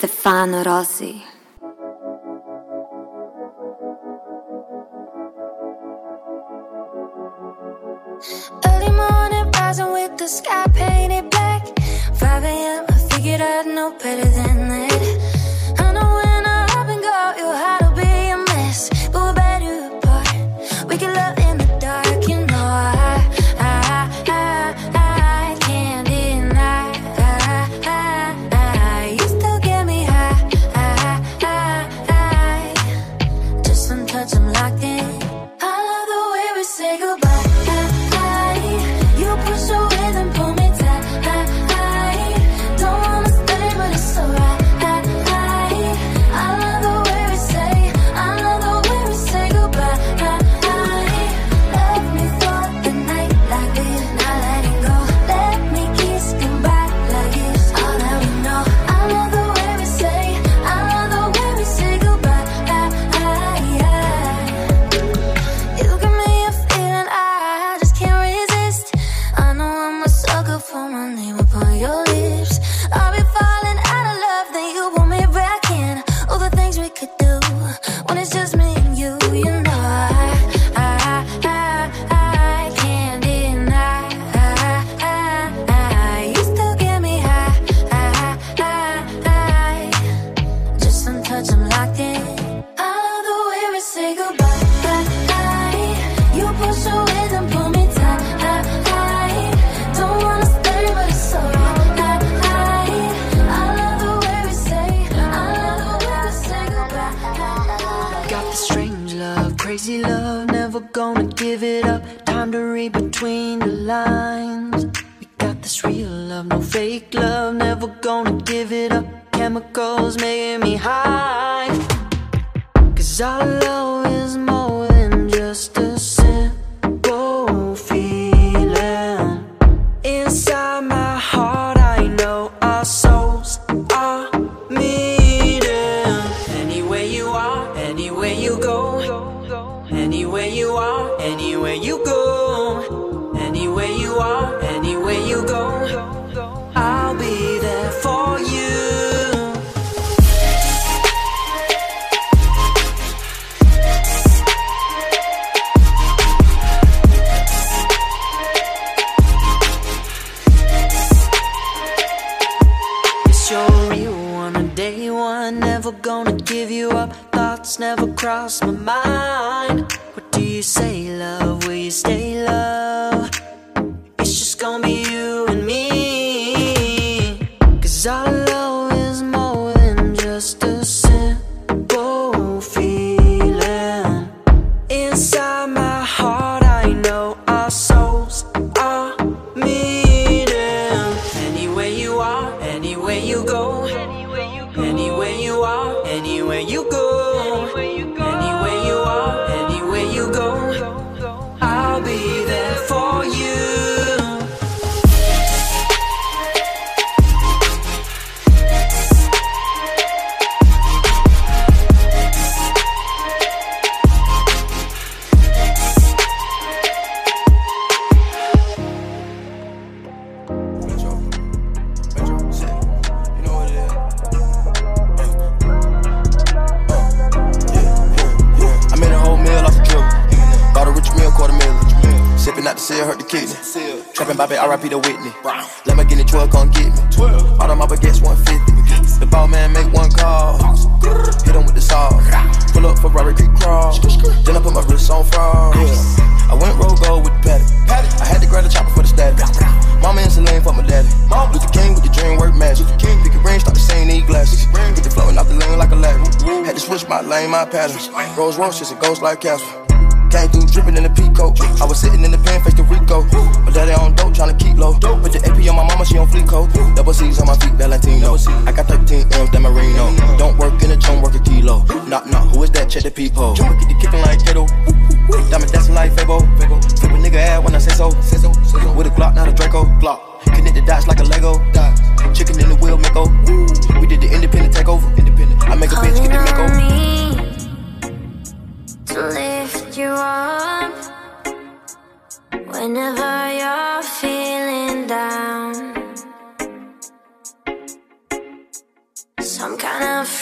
Stefano Rossi. Early morning, rising with the sky painted black. 5 a.m., I figured I'd know better than. I say so. Say so, say so. With a Glock, not a Draco. Glock. Connect the dots like a Lego. Dots. Chicken in the wheel, make Woo. We did the independent takeover. Independent. I make a bitch get the make me To lift you up whenever you're feeling down. Some kind of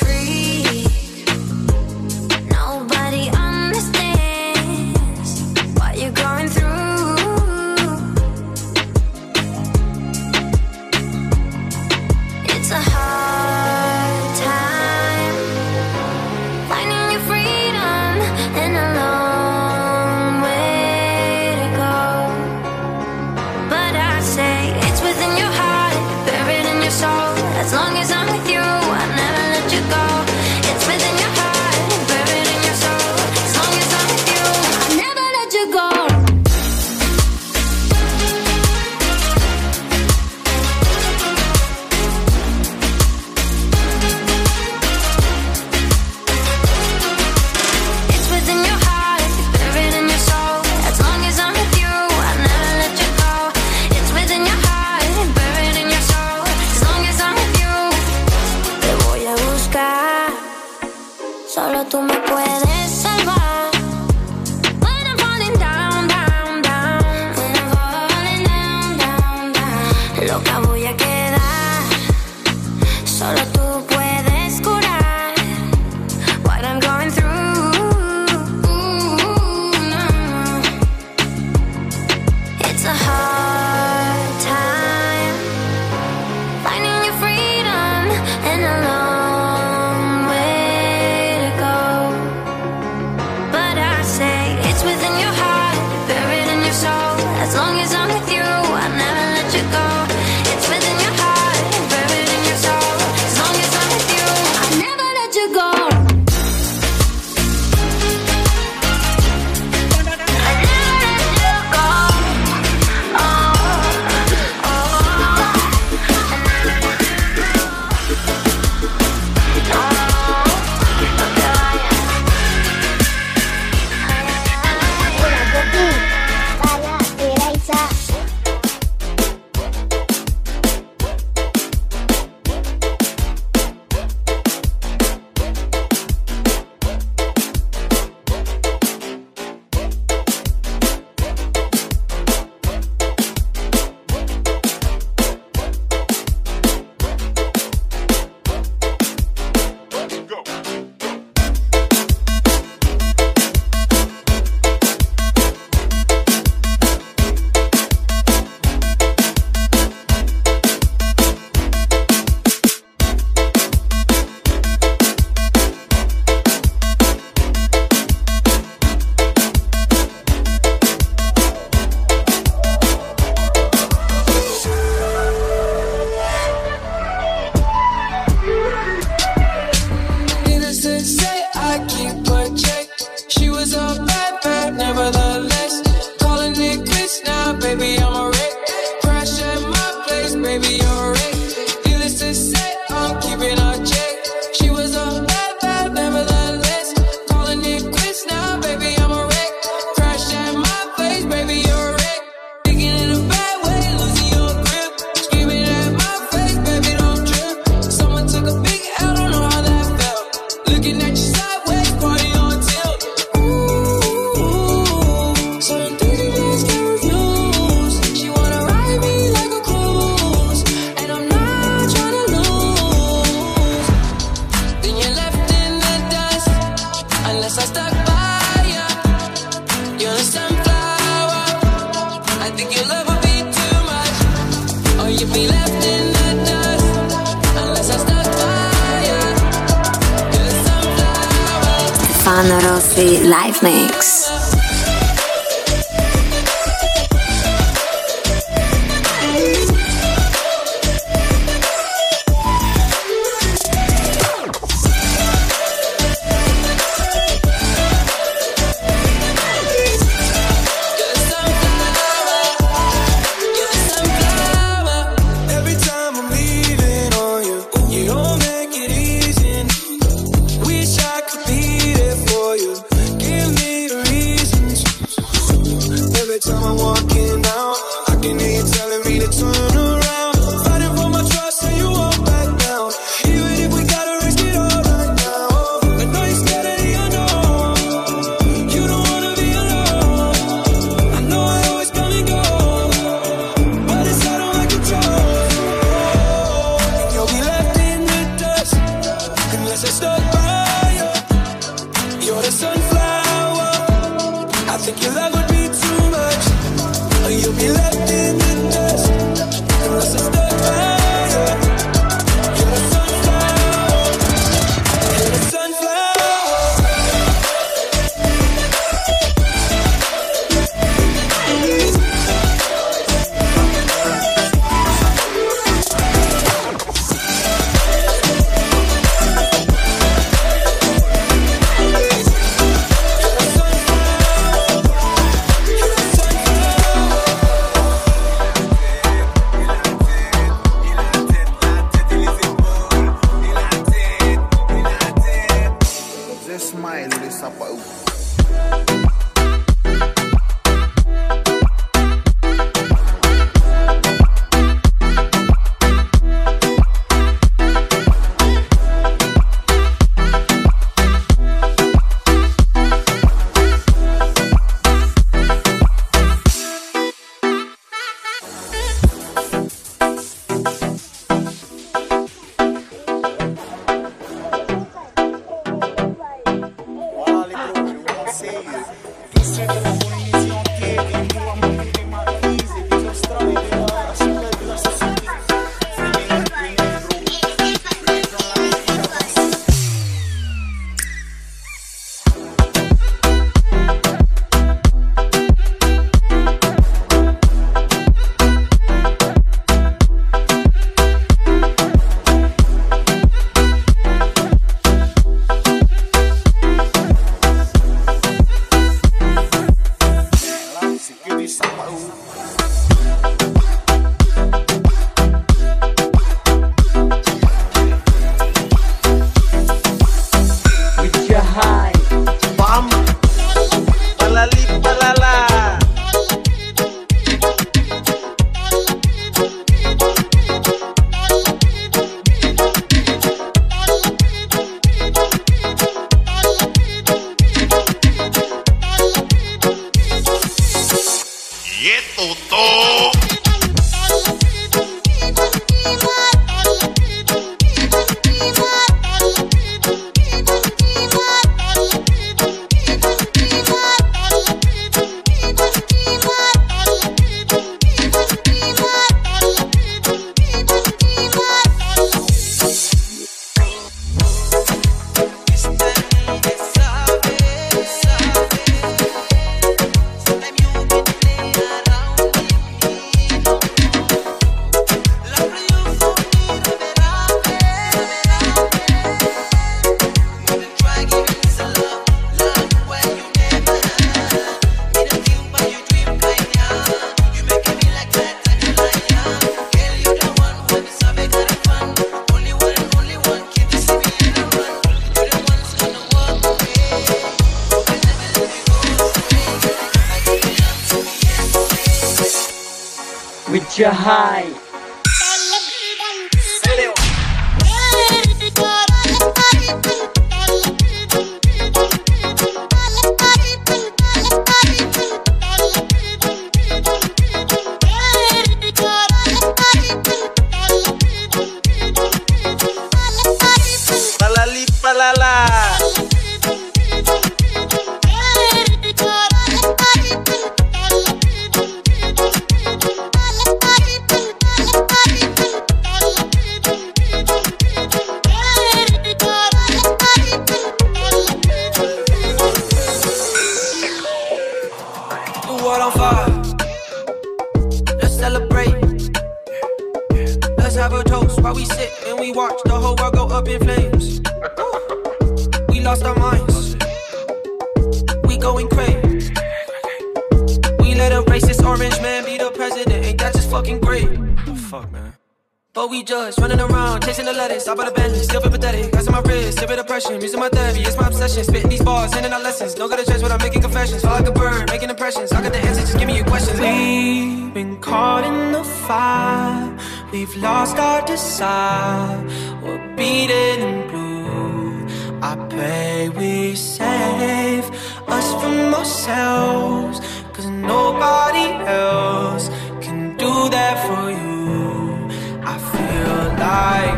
the. I bought a Bentley, still feel pathetic. On my wrist, still feel depression. Music my therapy, it's my obsession. Spitting these bars, sending out lessons. Don't go to church without making confessions. Feel like a bird, making impressions. I got the answers, just give me your questions. We've been caught in the fire. We've lost our desire. We're beaten and blue. I pray we save us from ourselves. Cause nobody else can do that for you. I feel like 101 bitch, I'm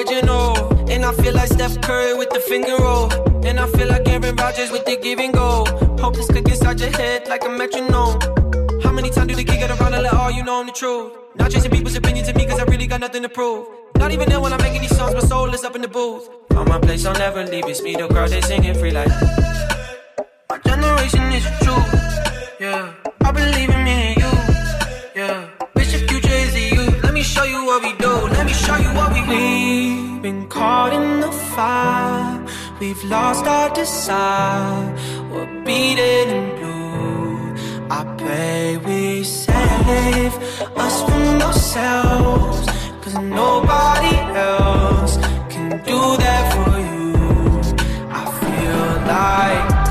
original. And I feel like Steph Curry with the finger roll. And I feel like Aaron Rodgers with the giving goal. Hope this click inside your head like a metronome. How many times do the kid get around and let all you know I'm the truth? Not chasing people's opinions of me, cause I really got nothing to prove. Not even there when I'm making these songs, my soul is up in the booth. On my place, I'll never leave. It's me, the crowd, they singing free like. My generation is the truth. Yeah, I believe in me and you. Yeah, We've been caught in the fire. We've lost our desire. We're beaten and blue. I pray we save us from ourselves. Cause nobody else can do that for you. I feel like.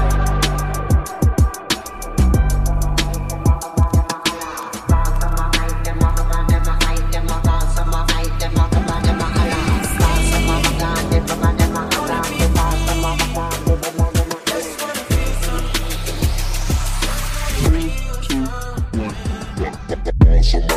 Ready?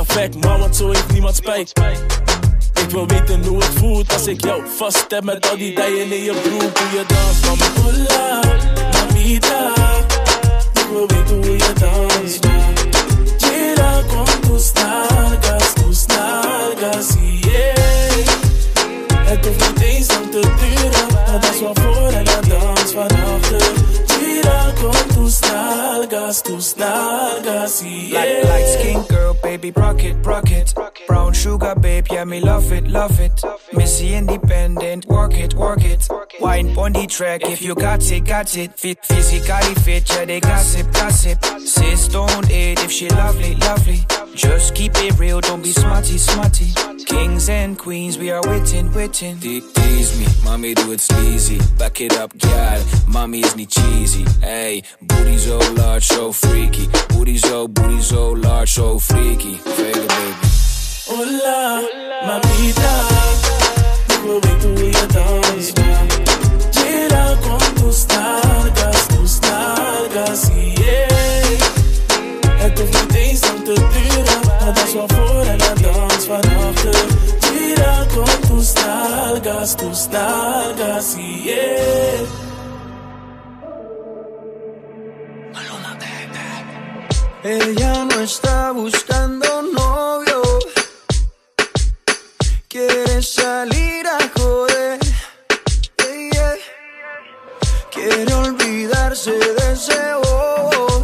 Liefst affect, maar want zo heeft niemand spijt. Ik wil weten hoe het voelt als ik jou vast heb met al die dijen in je broek. Hoe je danst, mami. Hola, mamita. Ik wil weten hoe je danst. Gira con tus nalgas, tus nalgas, yeah. Het hoeft niet eens lang te duren, dat is waarvoor en dan dans vanachter. Gira con tus nalgas, tus nalgas, yeah. Like skin girl, baby, rock it, rock it. Brown sugar, babe, yeah, me love it, love it. Missy independent, work it, work it. Wine on the track, if you got it, got it. Fit, physically fit, yeah, they gossip, gossip. Sis don't it if she lovely, lovely. Just keep it real, don't be smarty, smarty. Kings and queens, we are waiting, waiting. Te- Tease me, mommy doe het sleazy Back it up, girl, mommy is niet cheesy Hey, booty zo large, so freaky Booty zo, booty zo large, so freaky Vega baby Hola, mamita. Wil weten hoe je danst. Gira con tus nalgas, tus nalgas, yeah. Het hoeft niet eens lang te duren, maar dat is waarvoor en dan dans vanachter. Gira con tus nalgas, tus nalgas, yeah. Ella no está buscando novio. Quiere salir a joder. Quiere olvidarse de ese bobo.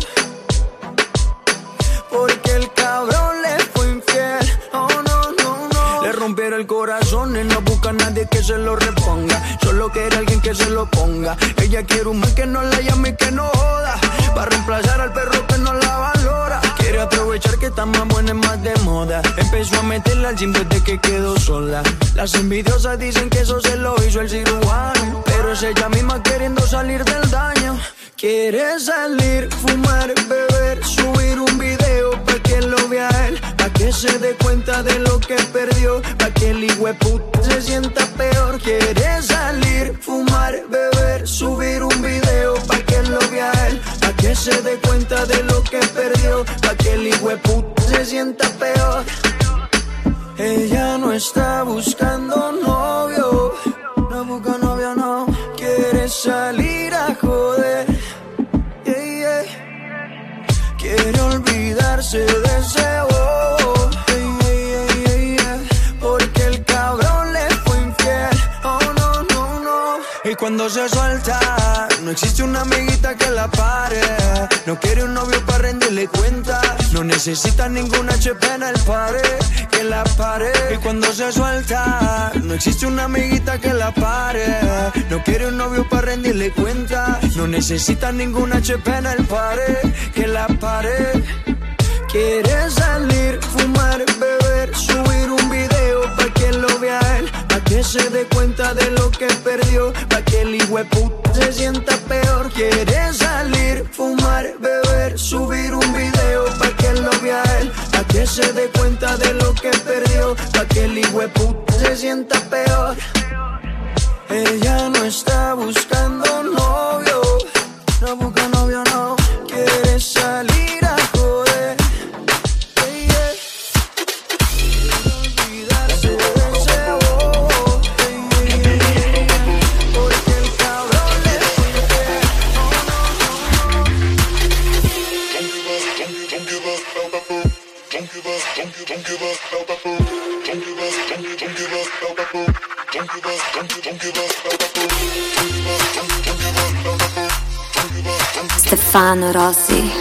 Porque el cabrón le fue infiel. Oh, no, no, no. Le rompieron el corazón y no busca a nadie que se lo reponga. Solo quiere alguien que se lo ponga. Ella quiere un man que no la llame y que no joda. Para reemplazar al perro que no la aprovechar que está más buena y más de moda. Empezó a meterla al gym desde que quedó sola. Las envidiosas dicen que eso se lo hizo el cirujano. Pero es ella misma queriendo salir del daño. Quiere salir, fumar, beber, subir un video que lo vea él, pa' que se dé cuenta de lo que perdió, pa' que el puta se sienta peor. Quiere salir, fumar, beber, subir un video pa' que lo vea él, pa' que se dé cuenta de lo que perdió, pa' que el puta se sienta peor. Ella no está buscando novio, no busca novio, no quiere salir a joder. Yeah, yeah. Quiere olvidarse de yeah. porque el cabrón le fue infiel. Oh no, no, no. Y cuando se suelta, no existe una amiguita que la pare. No quiere un novio para rendirle cuenta. No necesita ninguna HP en el pare, que la pare. Y cuando se suelta, no existe una amiguita que la pare. No quiere un novio para rendirle cuenta. No necesita ninguna HP en el pare, que la pare. Quiere salir, fumar, beber, subir un video pa' que lo vea él, pa' que se dé cuenta de lo que perdió, pa' que el puta se sienta peor. Quiere salir, fumar, beber, subir un video pa' que lo vea él, pa' que se dé cuenta de lo que perdió, pa' que el puta se sienta peor. Ella no está buscando novio, Stefano Rossi.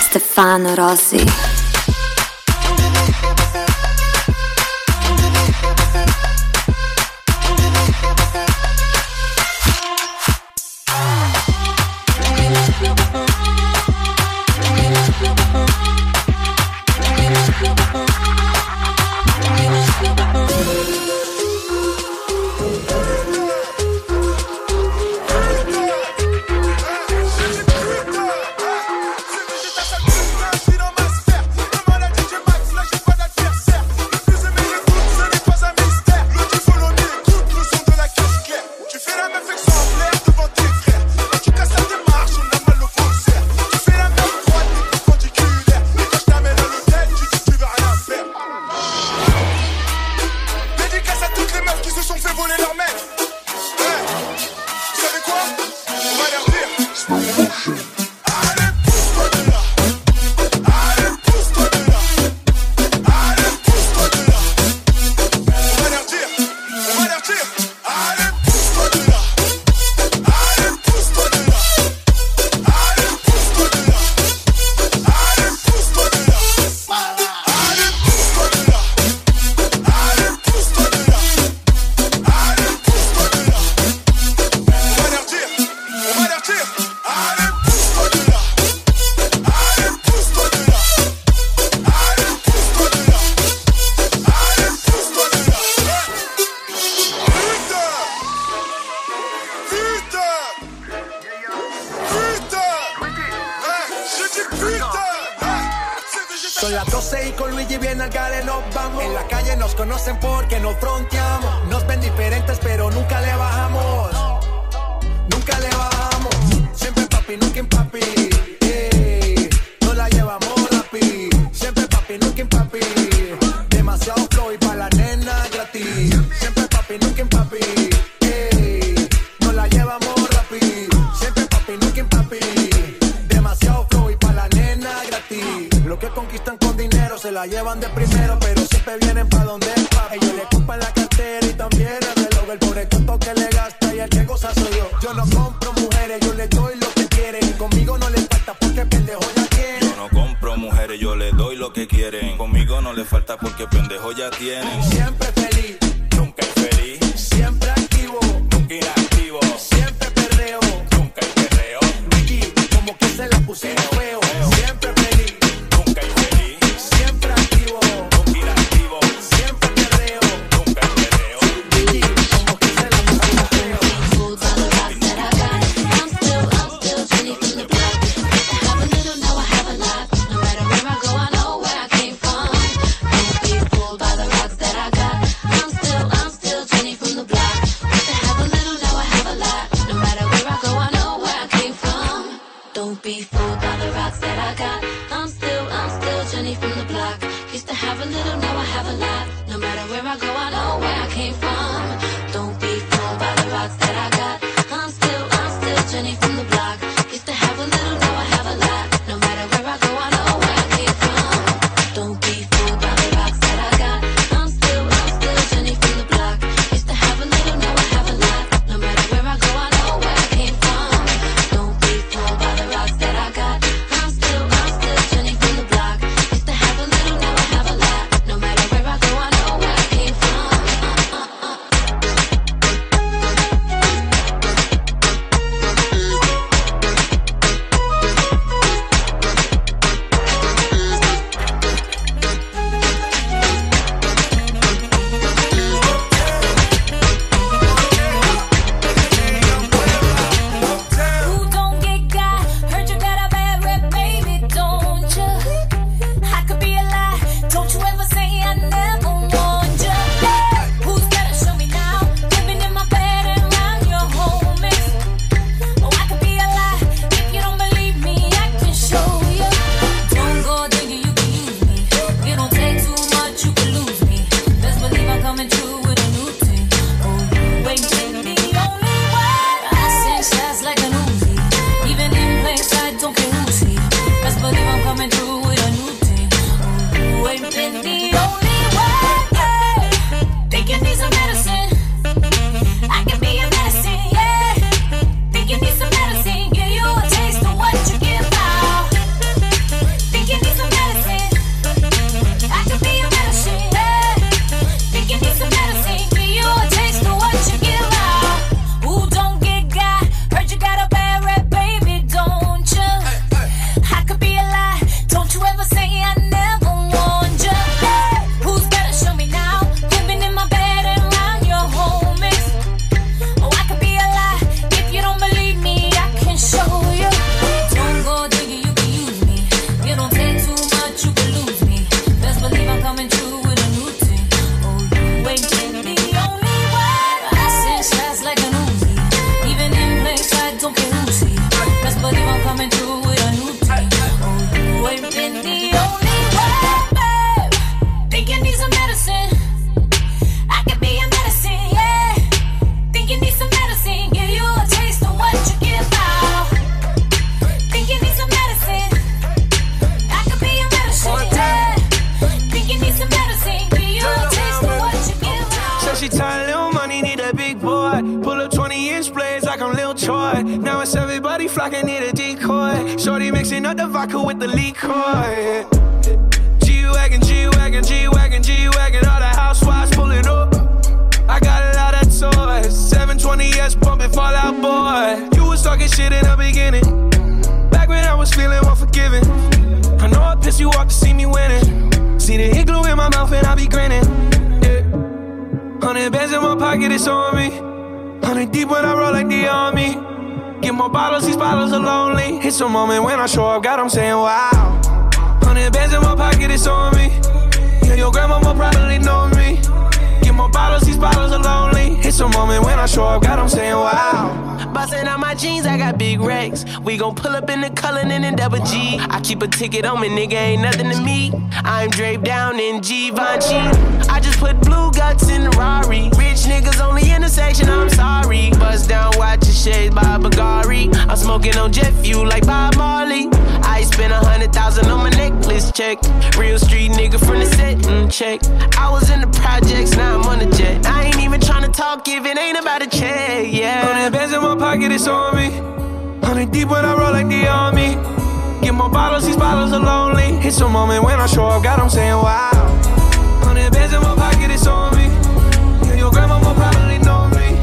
Stefano Rossi. Tu nigga ain't nothing to me. I'm draped down in Givenchy. I just put blue guts in the Rari. Rich niggas on the intersection, I'm sorry. Bust down, watch your shades by Bagari. I'm smoking on jet fuel like Bob Marley. I spent a hundred thousand on my necklace check. Real street nigga from the set, and check. I was in the projects, now I'm on the jet. I ain't even trying to talk if it ain't about a check, yeah. On that bands in my pocket, it's on me. Hundred deep when I roll. it's a moment when I show up, God, I'm saying wow. Hundred bands in my pocket, it's on me. Yeah, your grandma will probably know me.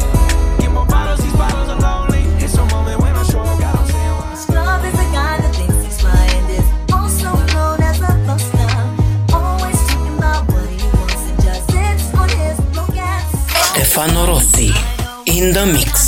The Stefano Rossi in the mix.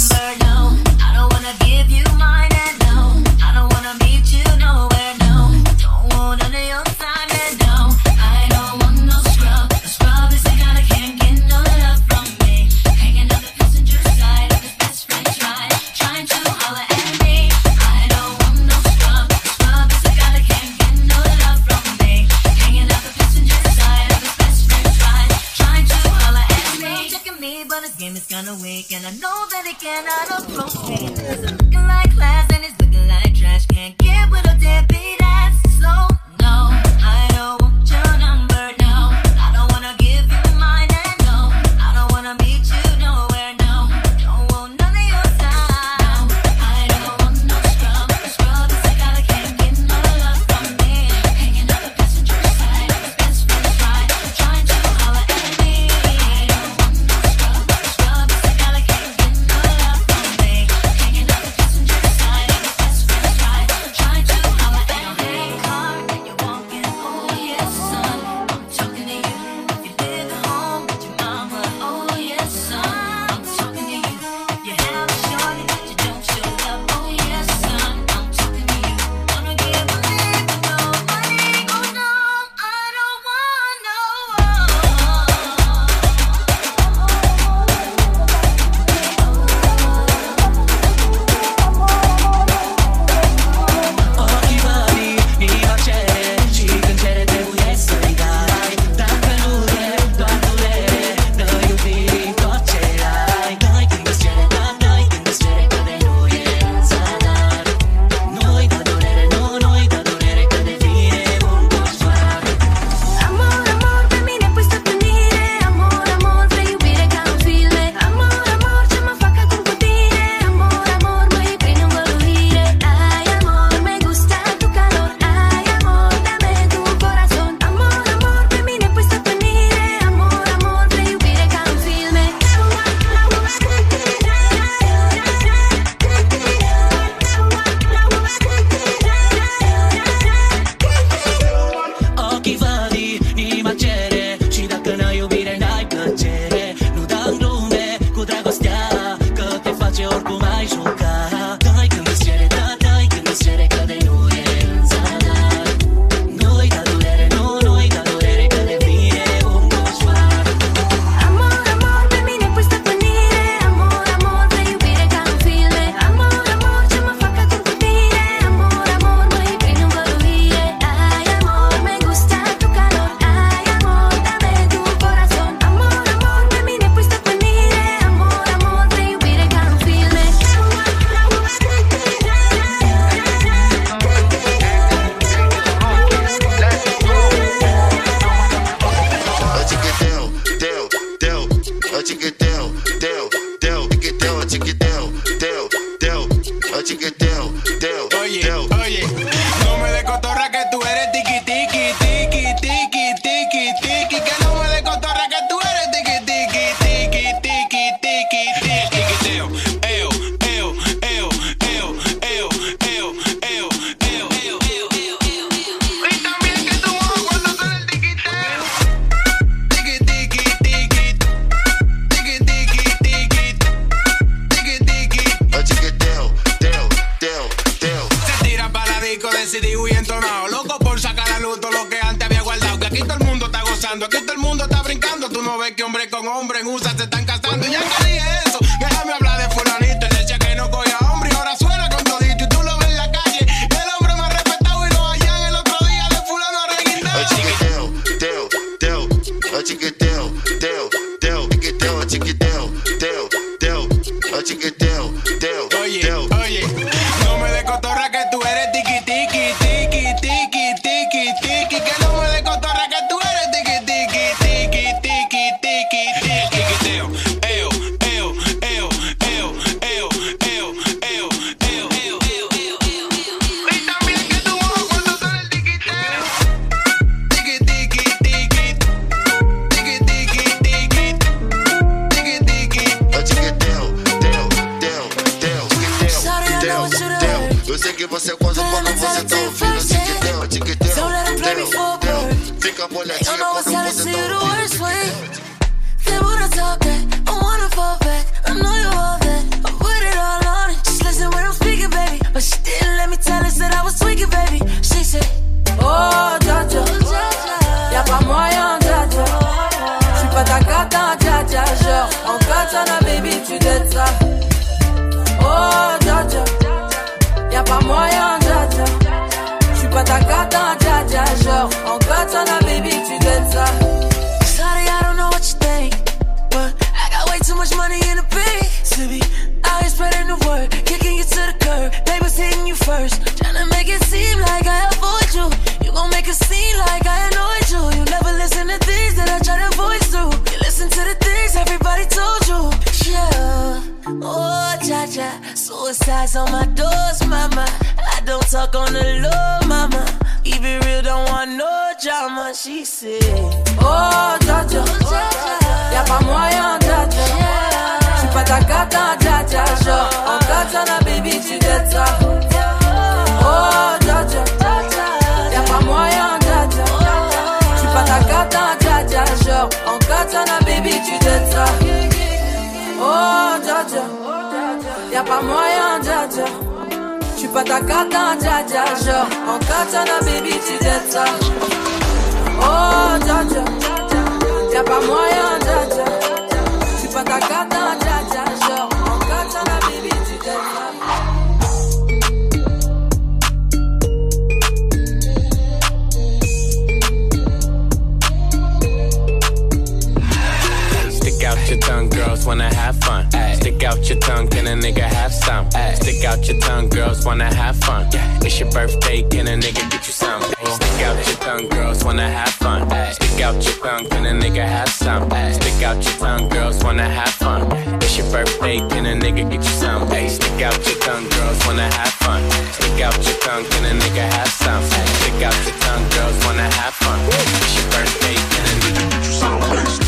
wanna have fun. Ay. Stick out your tongue, can a nigga have some? Ay. Stick out your tongue, girls wanna have fun. Yeah. It's your birthday, can a nigga get you some? Ay. Stick out your tongue, girls wanna have fun. Ay. Stick out your tongue, can a nigga have some? Ay. Stick out your tongue, girls wanna have fun. It's your birthday, can a nigga get you some? Ay. Stick out your tongue, girls wanna have fun. Stick out your tongue, can a nigga have some? Ay. Stick out your tongue, girls wanna have fun. It's your birthday, can a nigga get you some? Ay.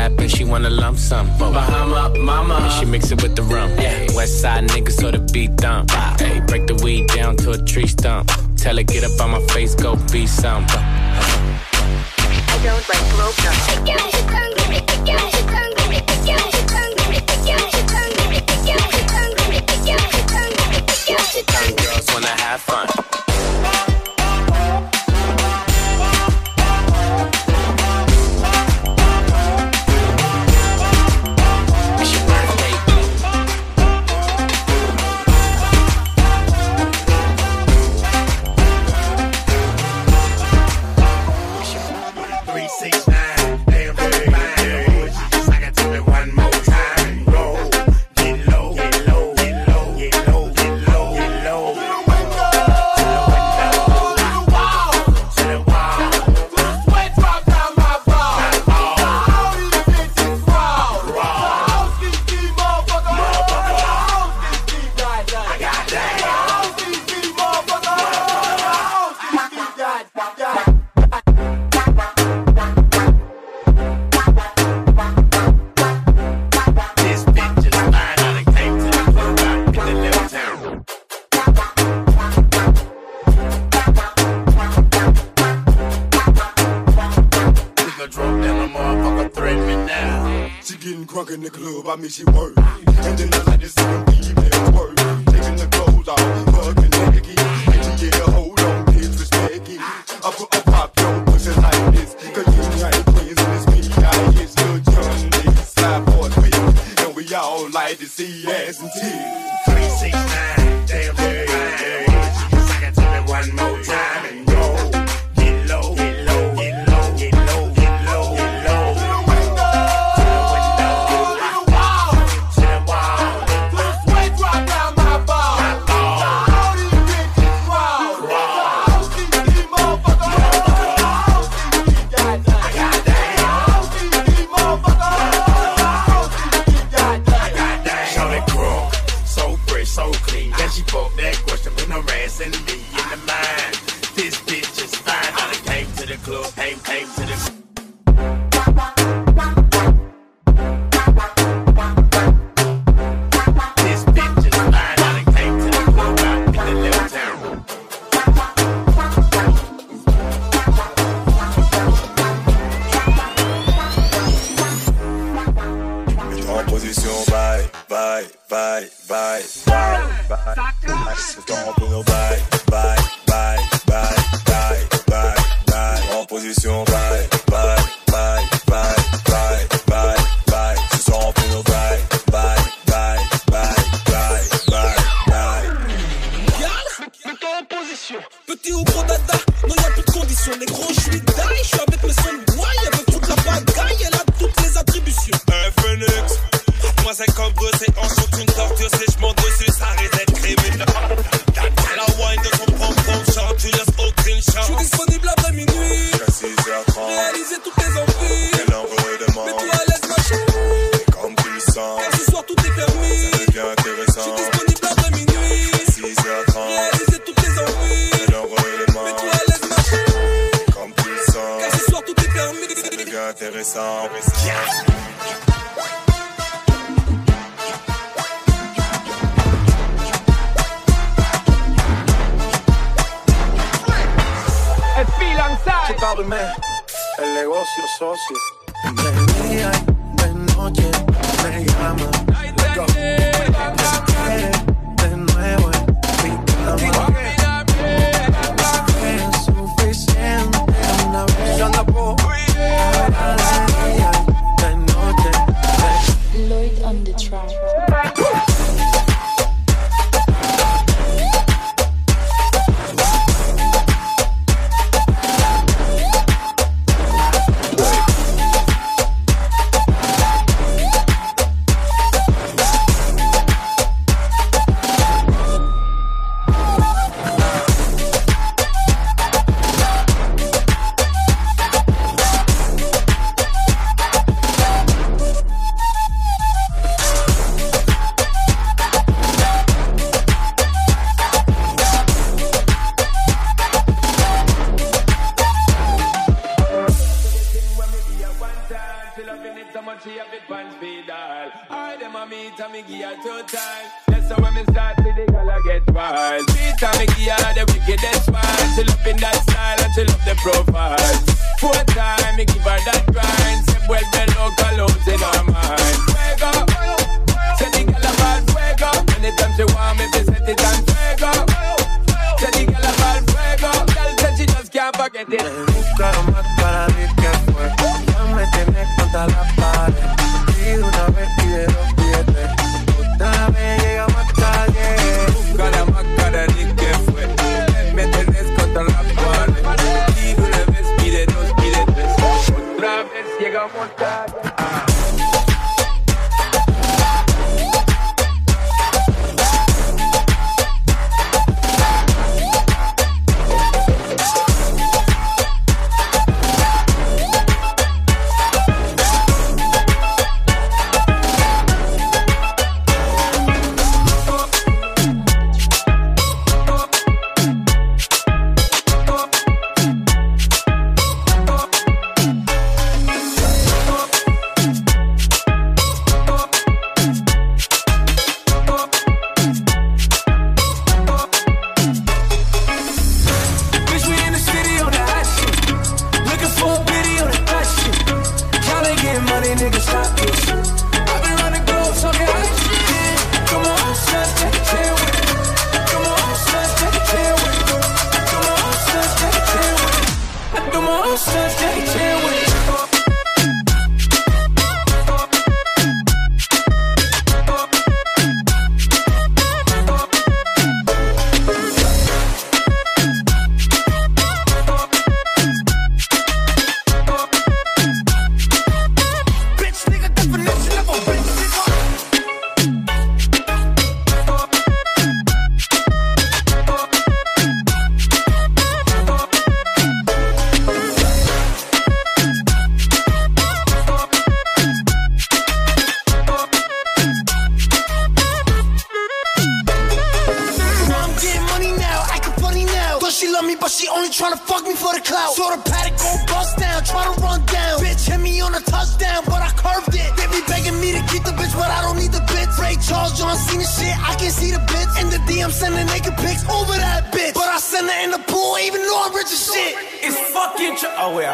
lap and she wanna lump sum. Bahama mama, and she mix it with the rum. Yeah. West side niggas so the beat dump. Hey, break the weed down to a tree stump. Tell her get up on my face, go be some. I don't like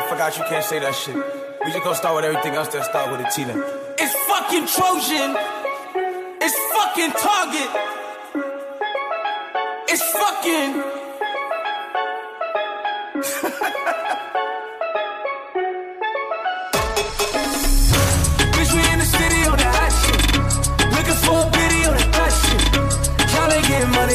I forgot you can't say that shit. We just gonna start with everything else Then start with a T then. It's fucking Trojan. It's fucking Target. It's fucking. Bitch, we in the city on hot shit. Looking for a biddy on hot shit. Y'all ain't getting money.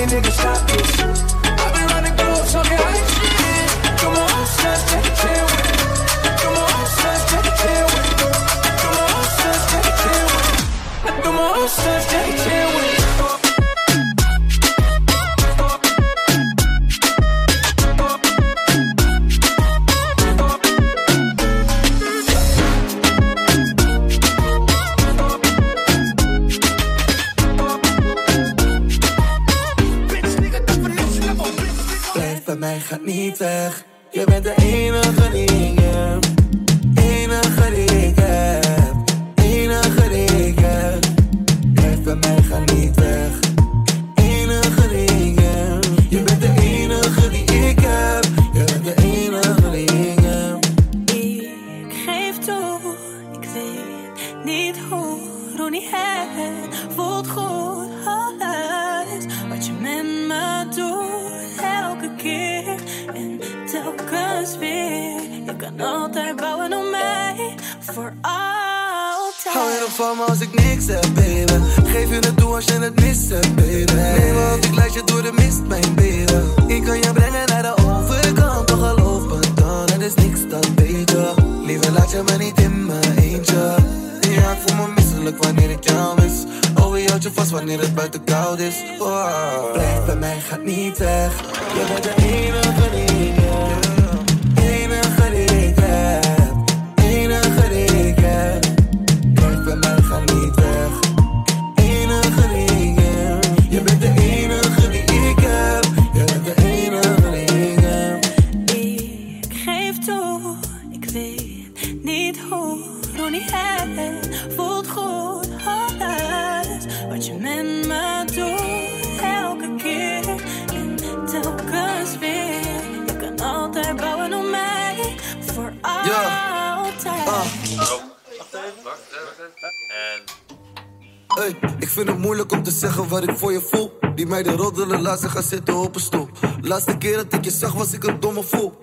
laat ze gaan zitten op een stoel. Laatste keer dat ik je zag was ik een domme fool.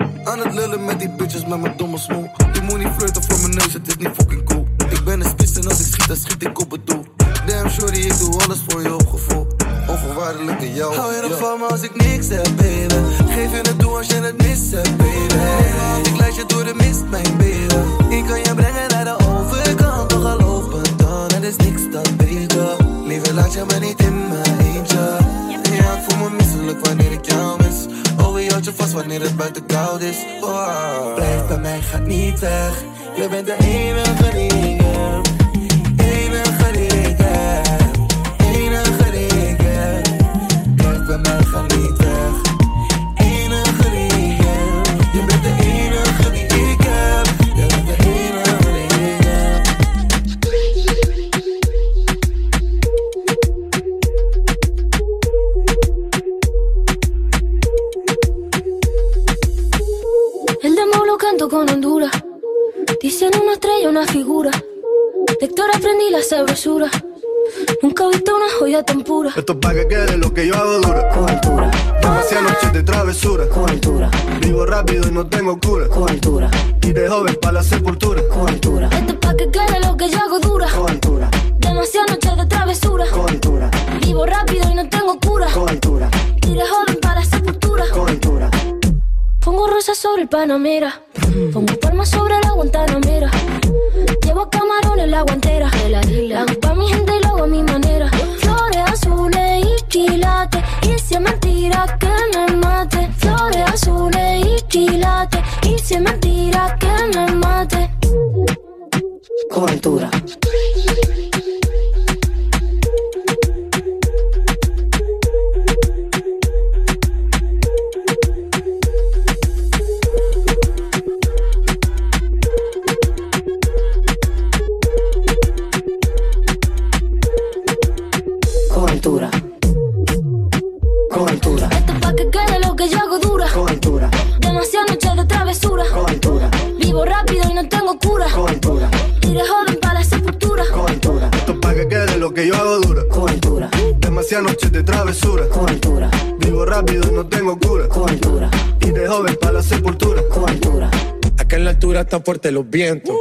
Ahora están fuertes los vientos.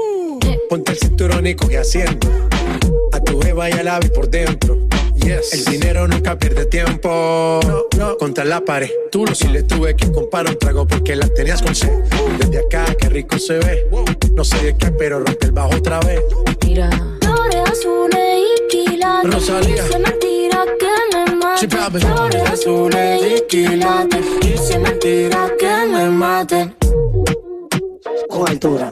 Ponte el cinturón y coge asiento. A tu jeva ya la vi por dentro. Yes. El dinero nunca pierde tiempo. No, no. Contra la pared. Tú lo sí le tuve que comprar un trago porque las tenías con sed. Desde acá, qué rico se ve. No sé de qué, pero rompe el bajo otra vez. Mira. Flores azules y quilates. Rosalía. Dice mentira que me mate. Flores azules y quilates. Dice mentira que me mate altura.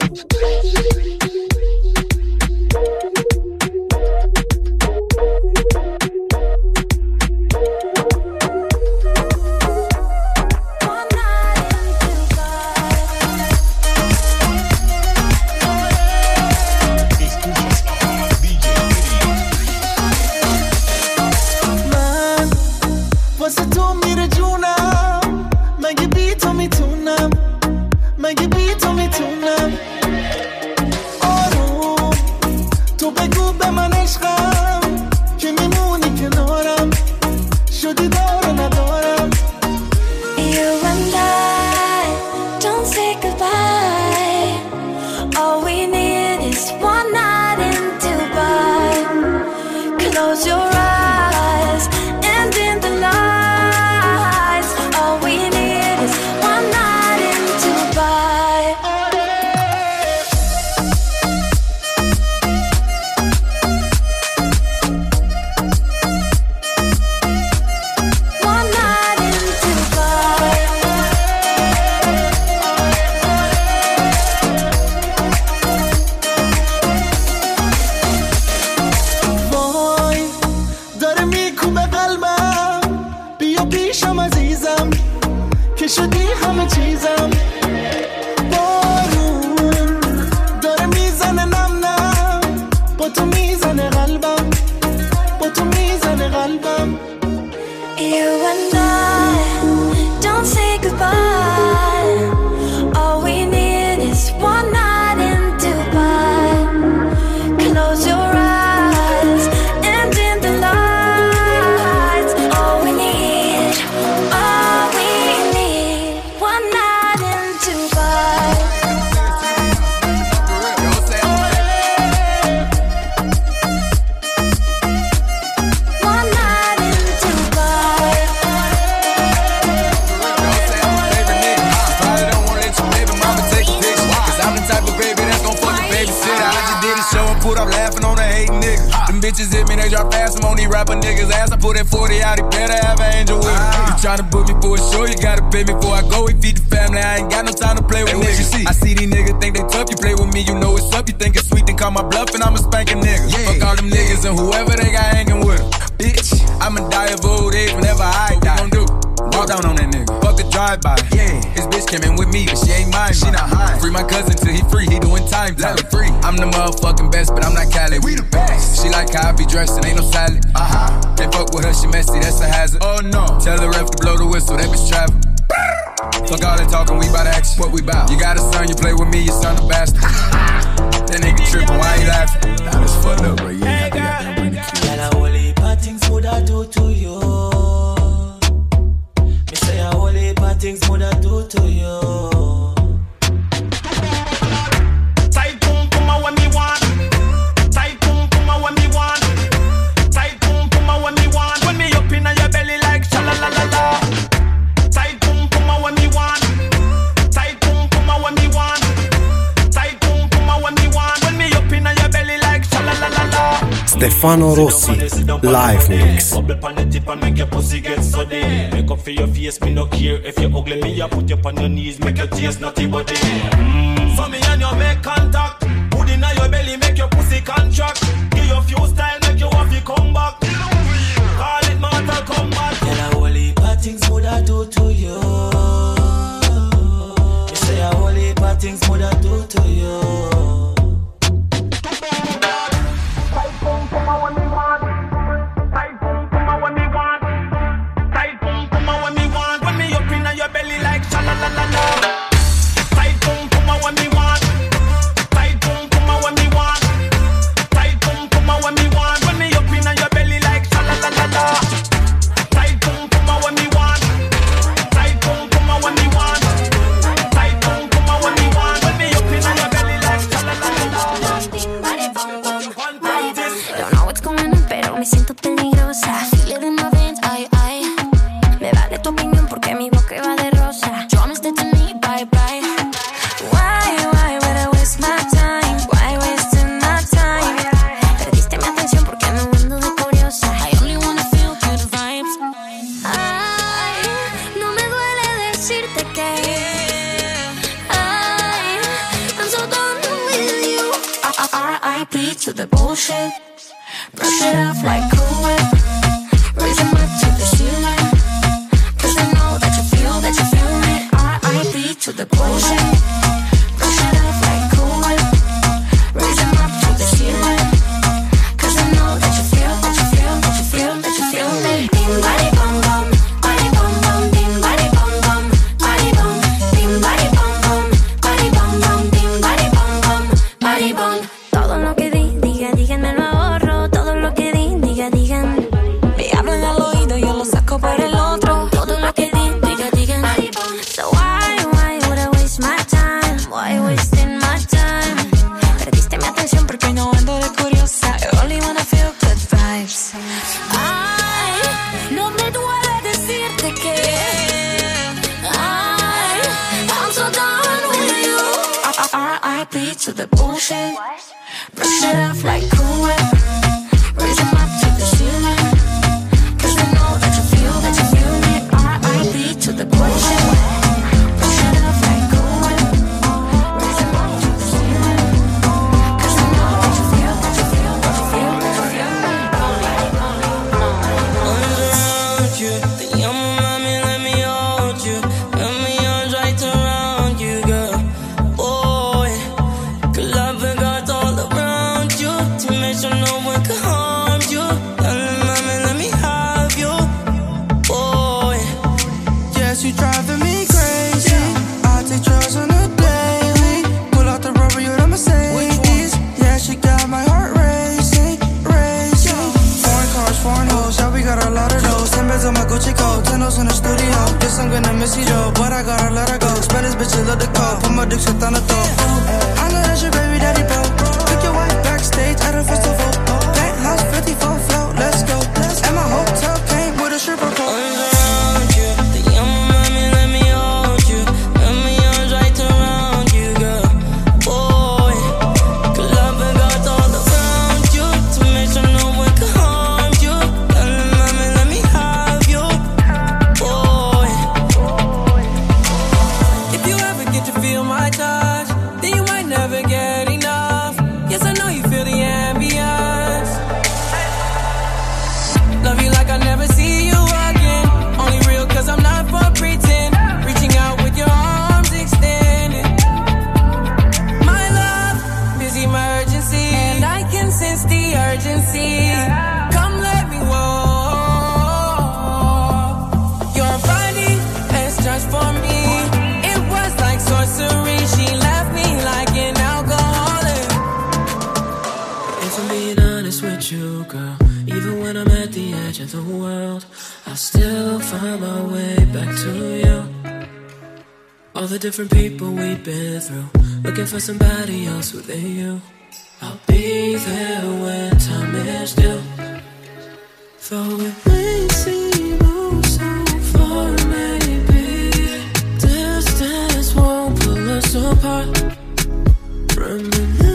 Stefano Rossi live mix. Bubble the tip and make your pussy get. Make up for your face, me no care if you're ugly. Me put you on your knees, make your taste naughty body. Me and you make contact. Put your belly, make your pussy contract. Give few style, make come back. Call it mortal combat. Tell a things would I do to you. You say a things would I do to you. found my way back to you. All the different people we've been through, looking for somebody else within you. I'll be there when time is due. Though it may seem oh so far, maybe distance won't pull us apart. Remember.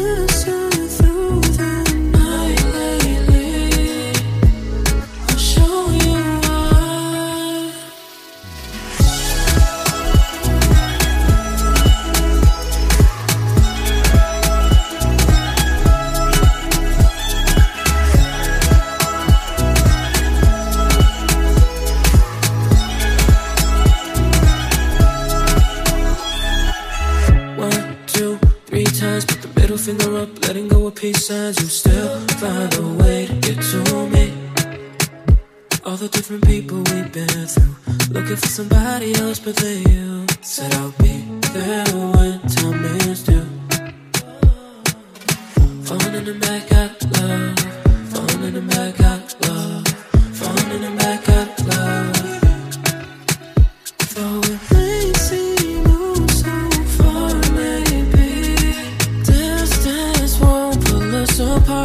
finger up, letting go of peace signs. You still find a way to get to me. All the different people we've been through, looking for somebody else but then you. Said I'll be there when time is due. Falling back, I love. Falling back, I love. Falling back.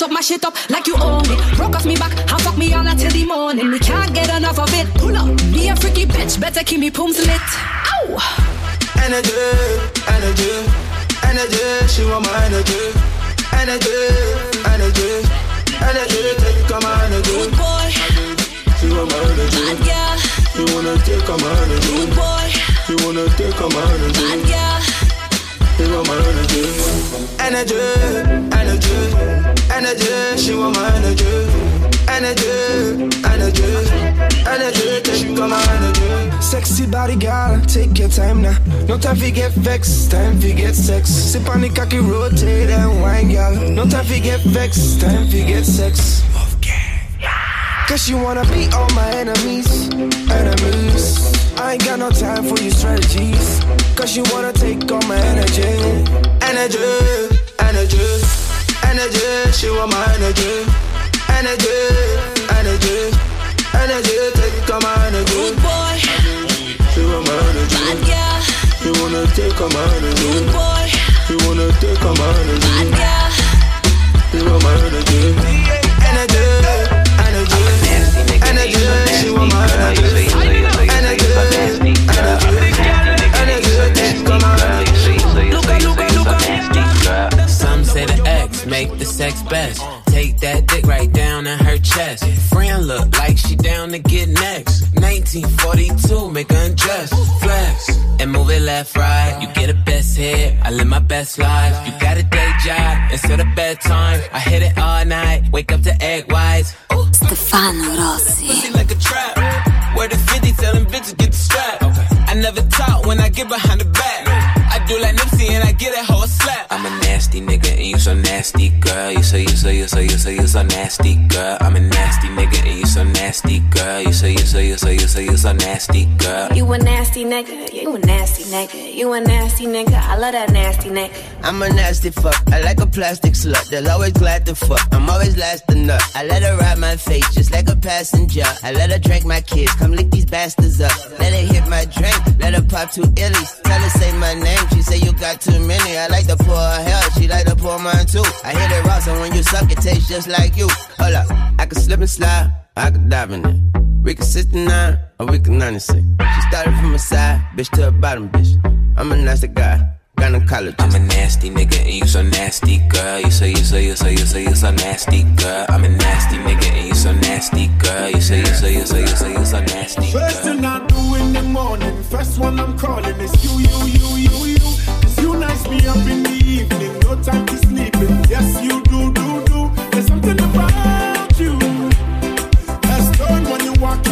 it up, back it up, mash it up like you own it. Broke off me back, and fuck me all until the morning. Me can't get enough of it. Pull up, be a freaky bitch, better keep me pums lit. Ow! Energy, energy, energy, she want my energy. Energy, energy, energy, take my energy. Good boy, She want my energy. bad girl, You wanna take my energy. good boy, You wanna take my energy. bad girl. You want my energy. Energy, energy, energy, she want my energy. Energy, energy, energy, take come my energy. Sexy body girl, take your time now. No time for get vexed, time for get sex. Sip on the cocky, rotate and wine, girl. No time for get vexed, time for get sex. Cause you wanna beat all my enemies, enemies. I ain't got no time for your strategies. Cause you wanna take all my energy. Energy, energy, energy. She want my energy. Energy, energy, energy. Take all my energy. Good boy, She want my energy. bad girl, You wanna take all my energy. good boy, You wanna take all my energy. bad girl. You want my energy. Energy, energy, energy. She want my energy. Energy, energy, energy. Make the sex best. Take that dick right down in her chest. Friend look like she down to get next. 1942, make her undress. Flex and move it left, right. You get a best hit. I live my best life. You got a day job instead of bedtime. I hit it all night. Wake up to egg whites. Stefano Rossi. Pussy like a trap. Where the 50 telling bitches get the strap. Okay. I never talk when I get behind the back. I do like Nipsey and I get a whole slap. I'm a nasty nigga and you so nasty, girl. You so, you so, you so, you so, you so nasty, girl. I'm a nasty nigga and you so nasty, girl. You so, you so, you so, you so, you so nasty, girl. You a nasty nigga, you a nasty nigga, you a nasty nigga, I love that nasty nigga. I'm a nasty fuck. I like a plastic slut. That's always glad to fuck. I'm always last to nut. I let her ride my face just like a passenger. I let her drink my kids. Come lick these bastards up. Let her hit my drink. Let her pop two illies. Tell her say my name. She say you got too many. I like to pour her hell. She like to pour mine too. I hit it raw, so when you suck, it tastes just like you. Hold up. I can slip and slide. I can dive in it. We can 69 or we can 96. She started from a side, bitch to a bottom, bitch. I'm a nasty guy. Gynecologist. I'm a nasty nigga and you so nasty, girl. You so, you so, you so, you so, you so nasty, girl. I'm a nasty nigga and you so nasty, girl. You so, you so, you so, you so, you so nasty, First girl. thing I do in the morning, first one I'm calling is you, you, you, you, you. You nice me up in the evening, no time to sleeping. Yes, you do, do, do. There's something about you that's done when you walk in.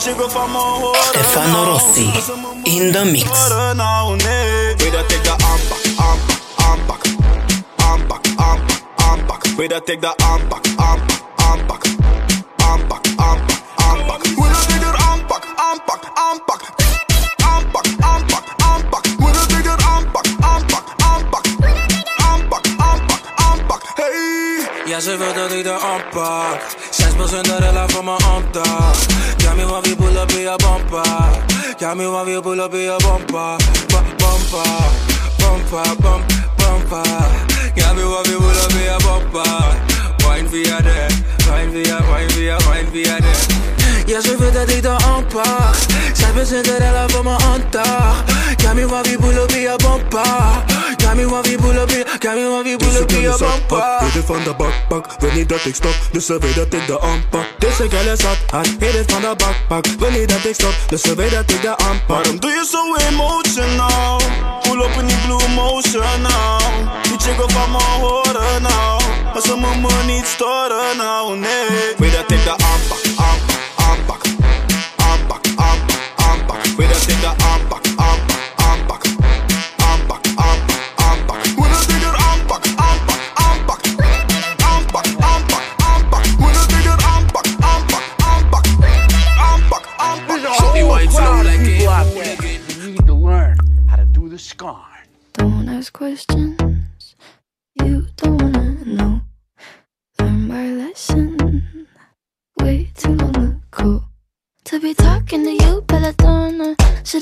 Stefano Rossi in the mix. Take the take the Tell me why we pull up in your bumper, b- bumper, bumper, bump, bumper. Tell me why we pull up in your bumper. Wine via there, wine via, wine via, wine via there. Ja, ze vindt dat ik de amper Zij vindt Cinderella voor mijn me Ja, mi pull up in your bumper me one fi pull up in, can me one fi pull up in your bumper. Hit it from the backpack, when it that take stop, the survey that take the umpa. This a girl is hot, hot. Hit it from the back. when it that take stop, the survey that take the umpa. Madam, do you so emotional? Pull up in the blue motion now. You check off on my order now. I saw my money starter now, nee. Wait, I take the umpa.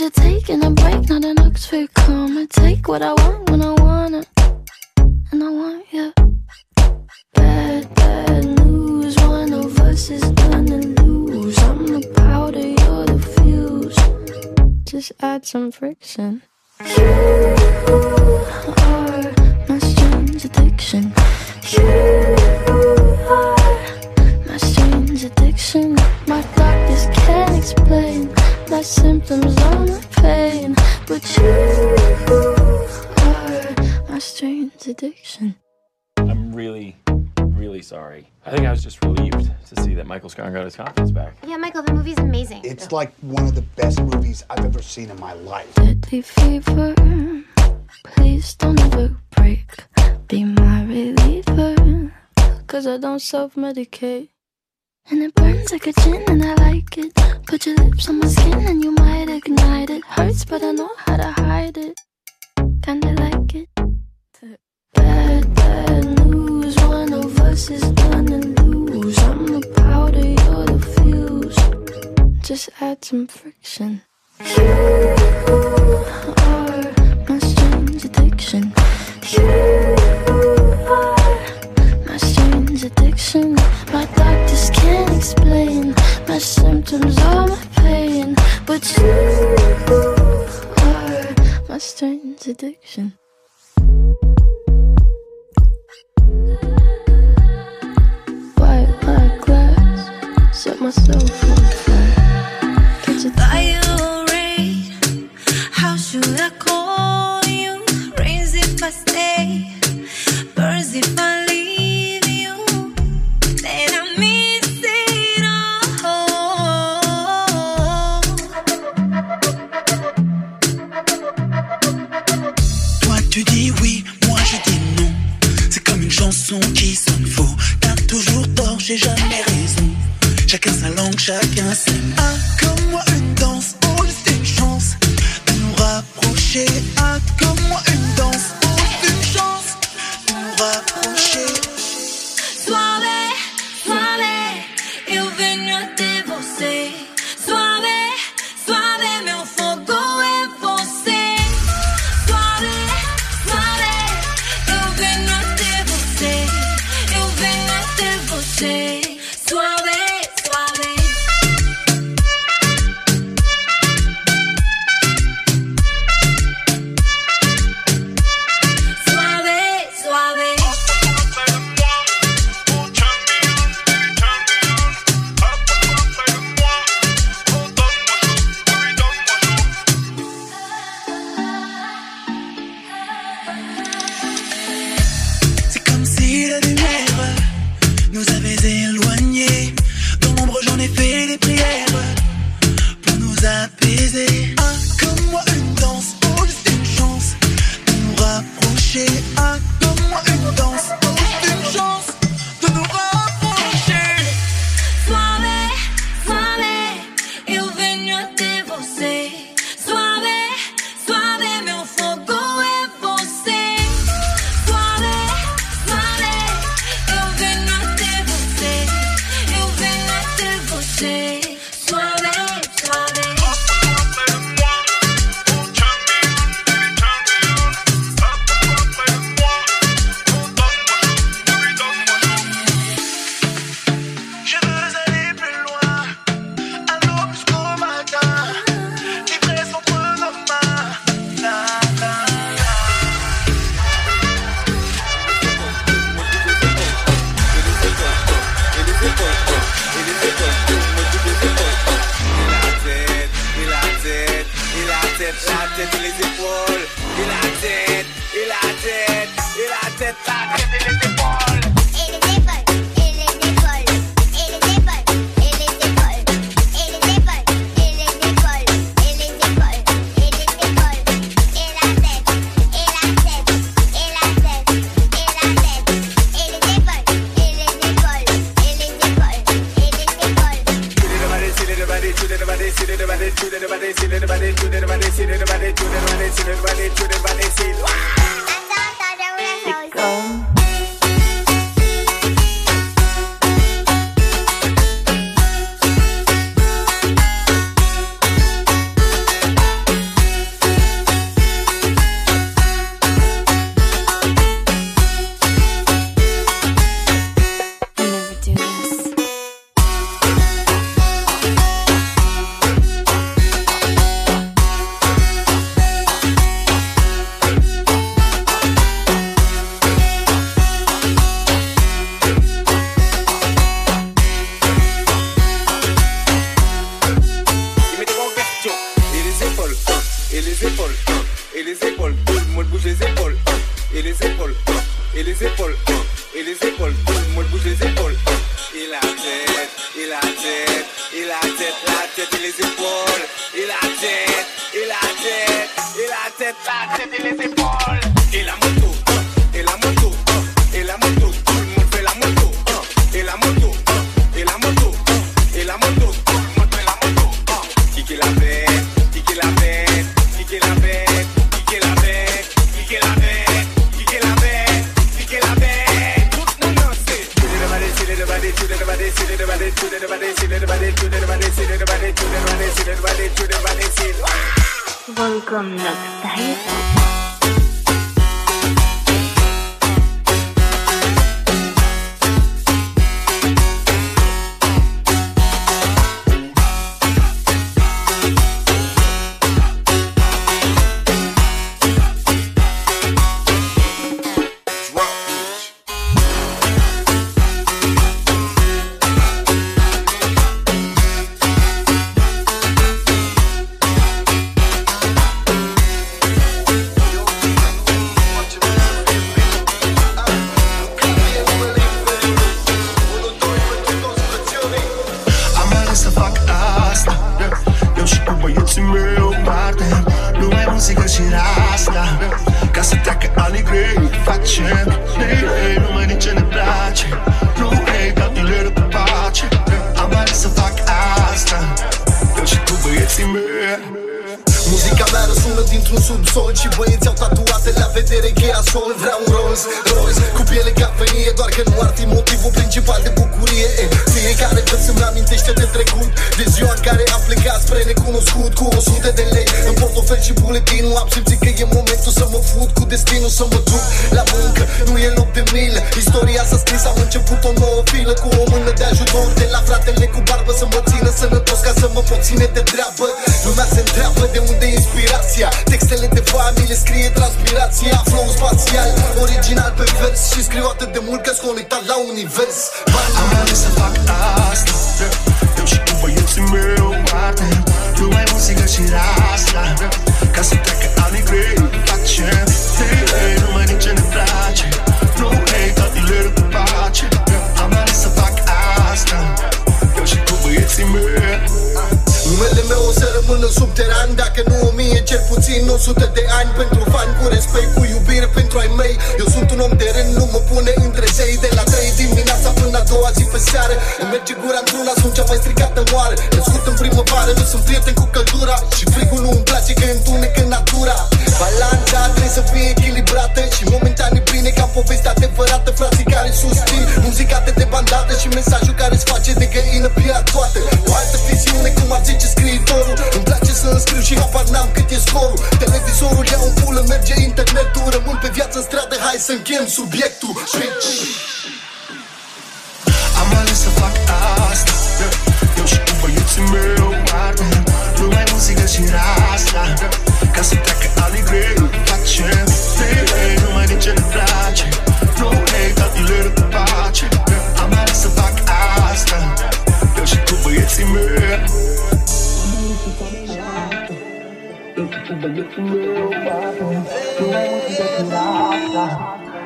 Should've taken a break, not an Oxford comma. Take what I want when I wanna, and I want you. Bad, bad news. One of us is gonna lose. I'm the powder, you're the fuse. Just add some friction. You are my strange addiction. You are my strange addiction. My doctors can't explain my symptoms or my you are my strange addiction. I'm really, really sorry. I think I was just relieved to see that Michael Scarn got his confidence back. Yeah, Michael, the movie's amazing. It's like one of the best movies I've ever seen in my life. Deadly fever. Please don't ever break. Be my reliever. Cause I don't self medicate. And it burns like a gin and I like it. Put your lips on my skin and you might ignite it. Hurts, but I know how to hide it. Kinda like it. Bad, bad news. One of us is gonna lose. I'm the powder, you're the fuse. Just add some friction. You are my strange addiction. You addiction. My doctors can't explain my symptoms or my pain, but you are my strange addiction. White like glass, set myself on fire. Catch a Violate. How should I qui sonne faux. T'as toujours tort, j'ai jamais raison. Chacun sa langue, chacun mots. Ah, comme moi une danse, oh c'est une chance de nous rapprocher.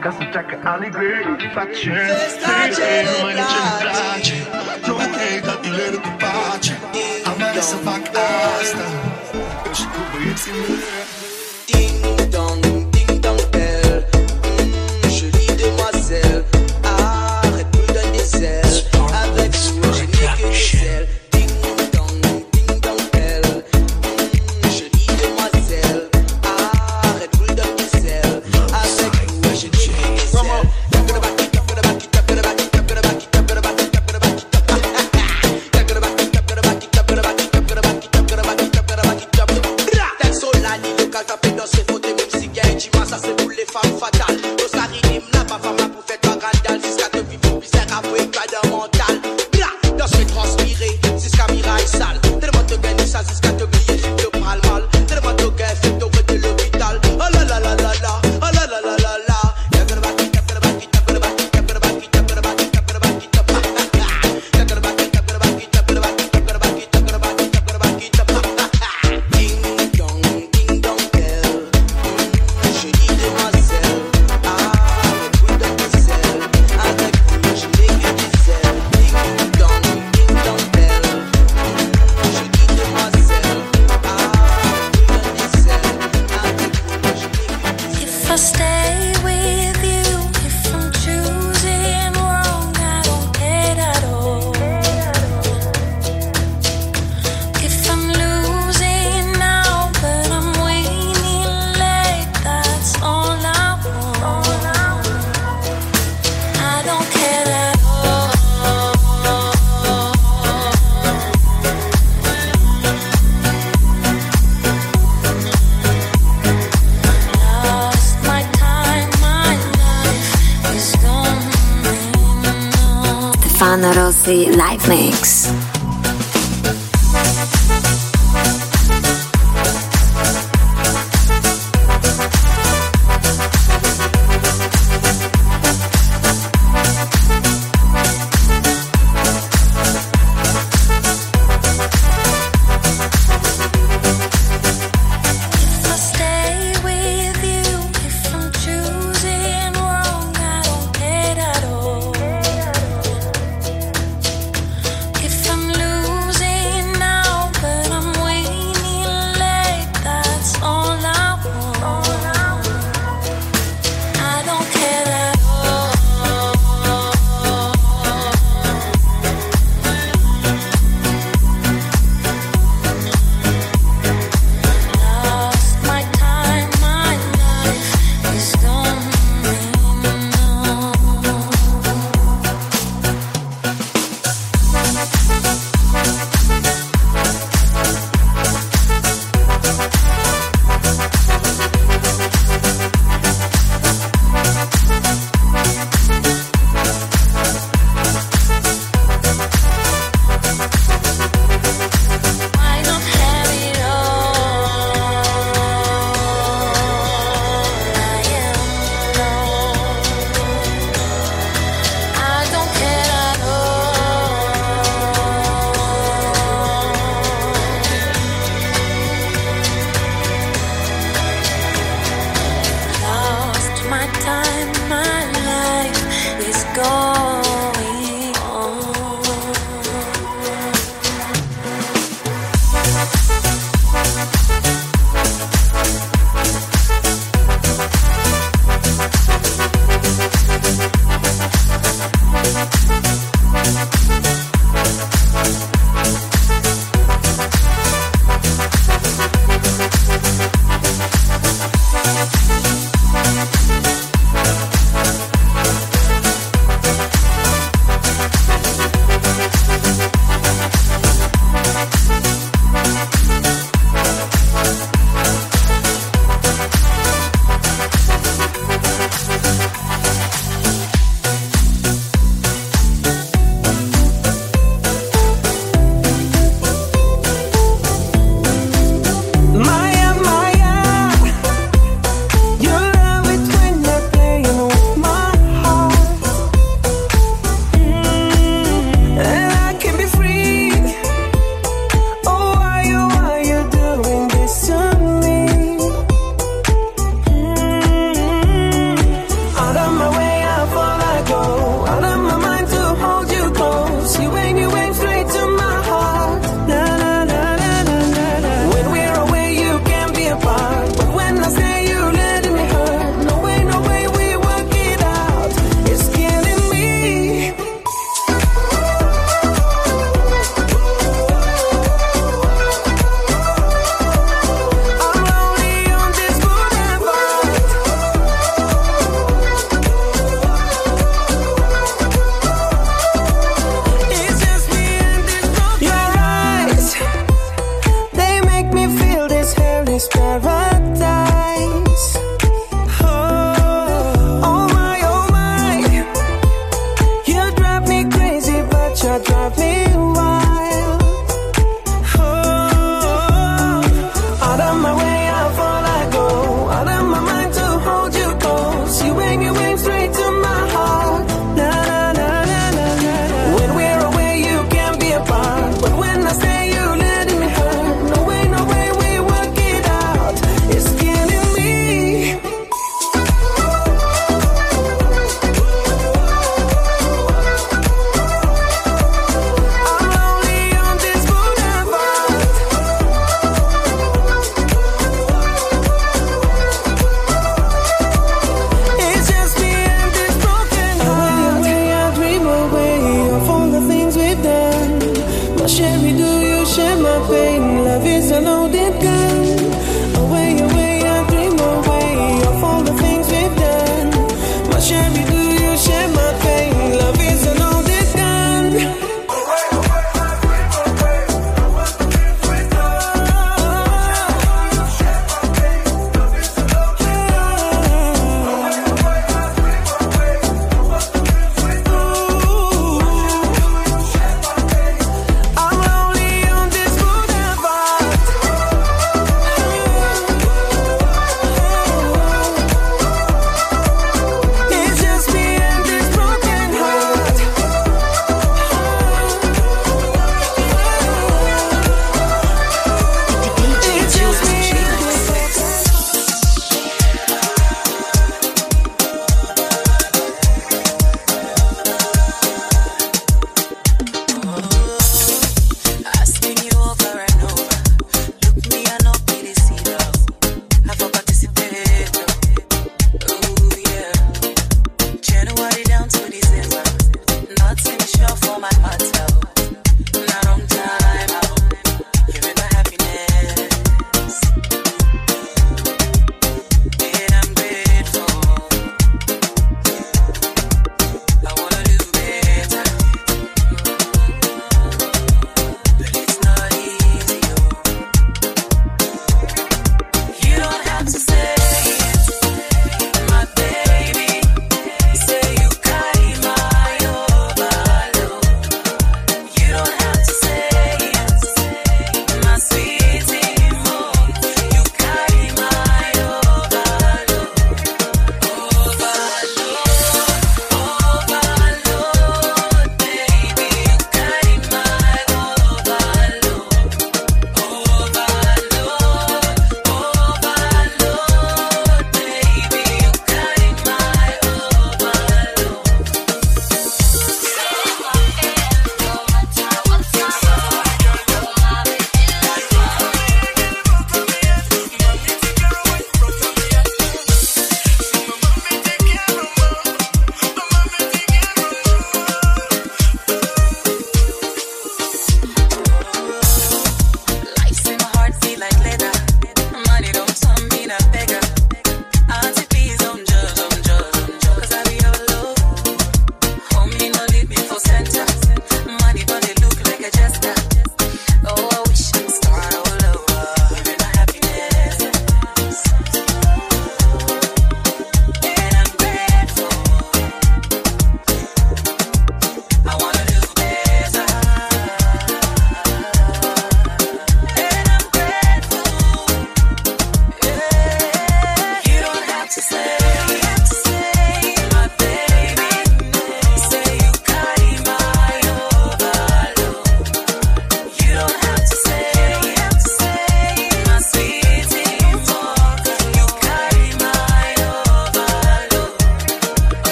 Ca să treacă anii grei Face Nu mai nici îmi place. Nu cred că tu le cu pace. Am ales să fac asta. Și cu băieții mei.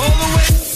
All the way.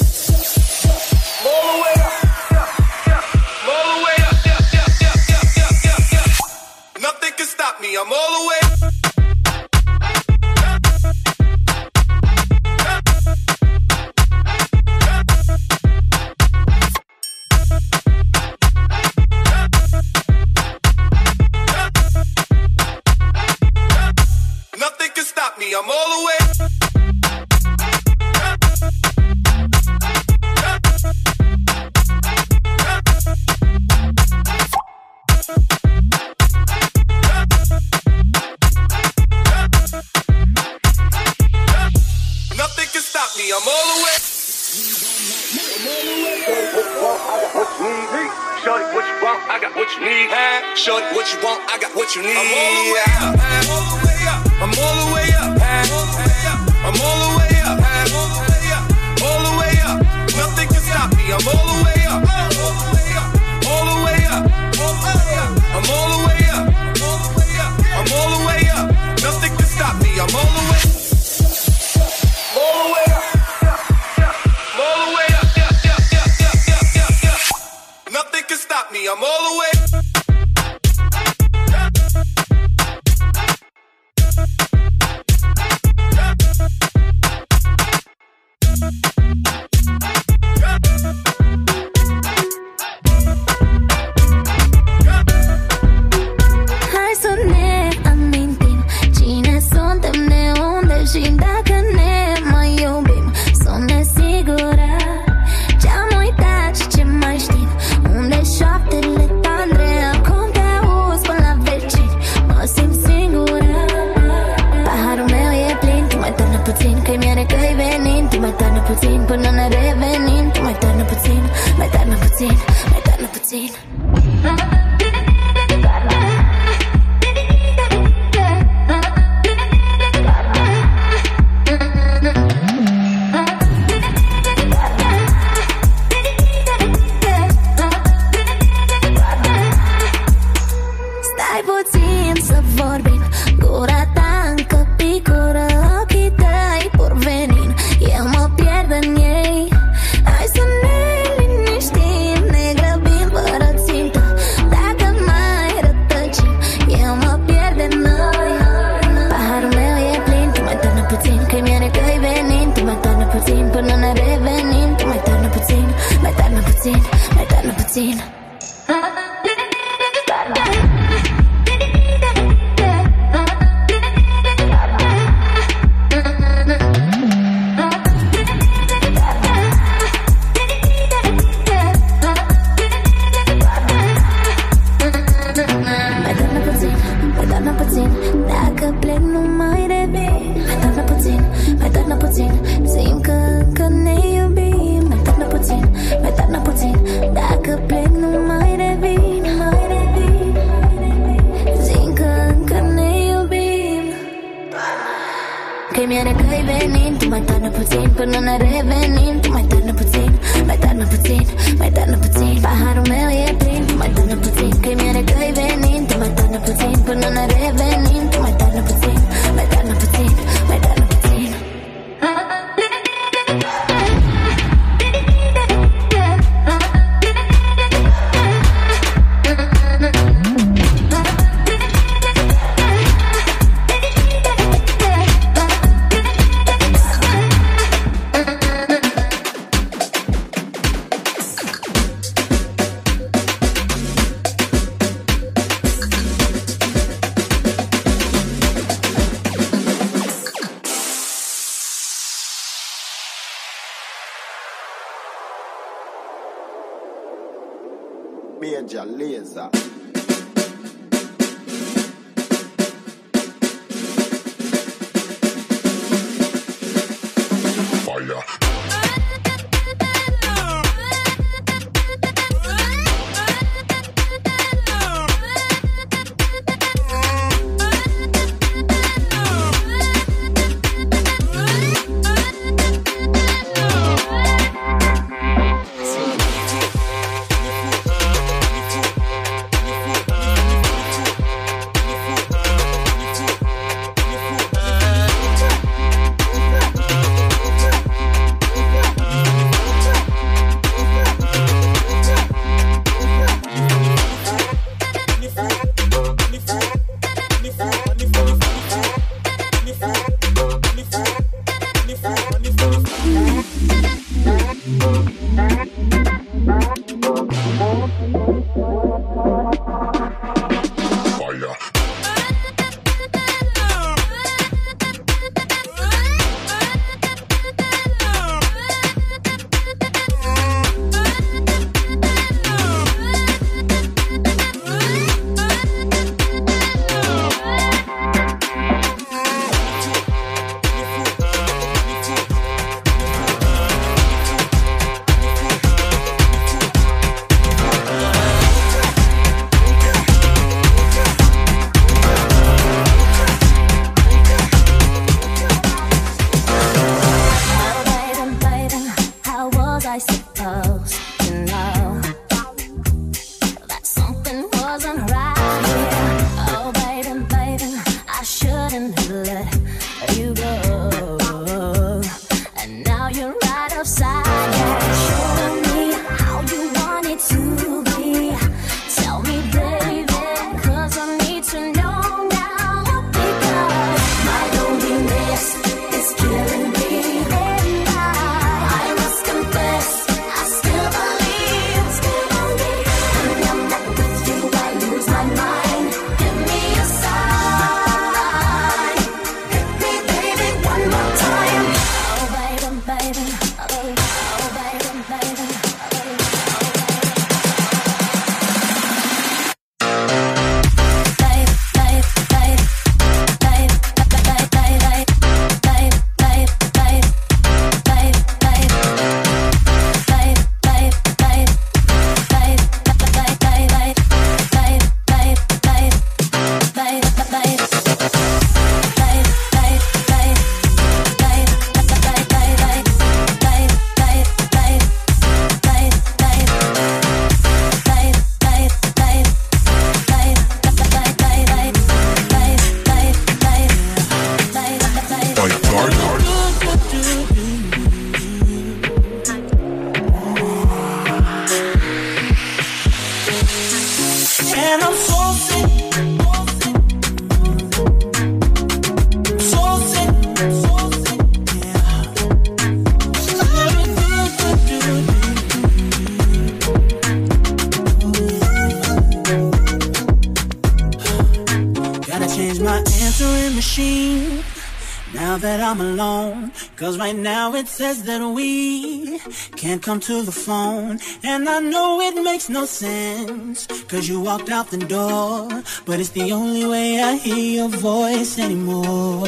says that we can't come to the phone. And I know it makes no sense, cause you walked out the door. But it's the only way I hear your voice anymore.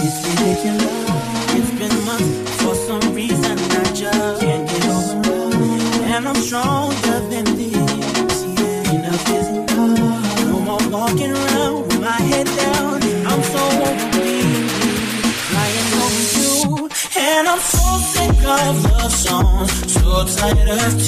It's ridiculous. last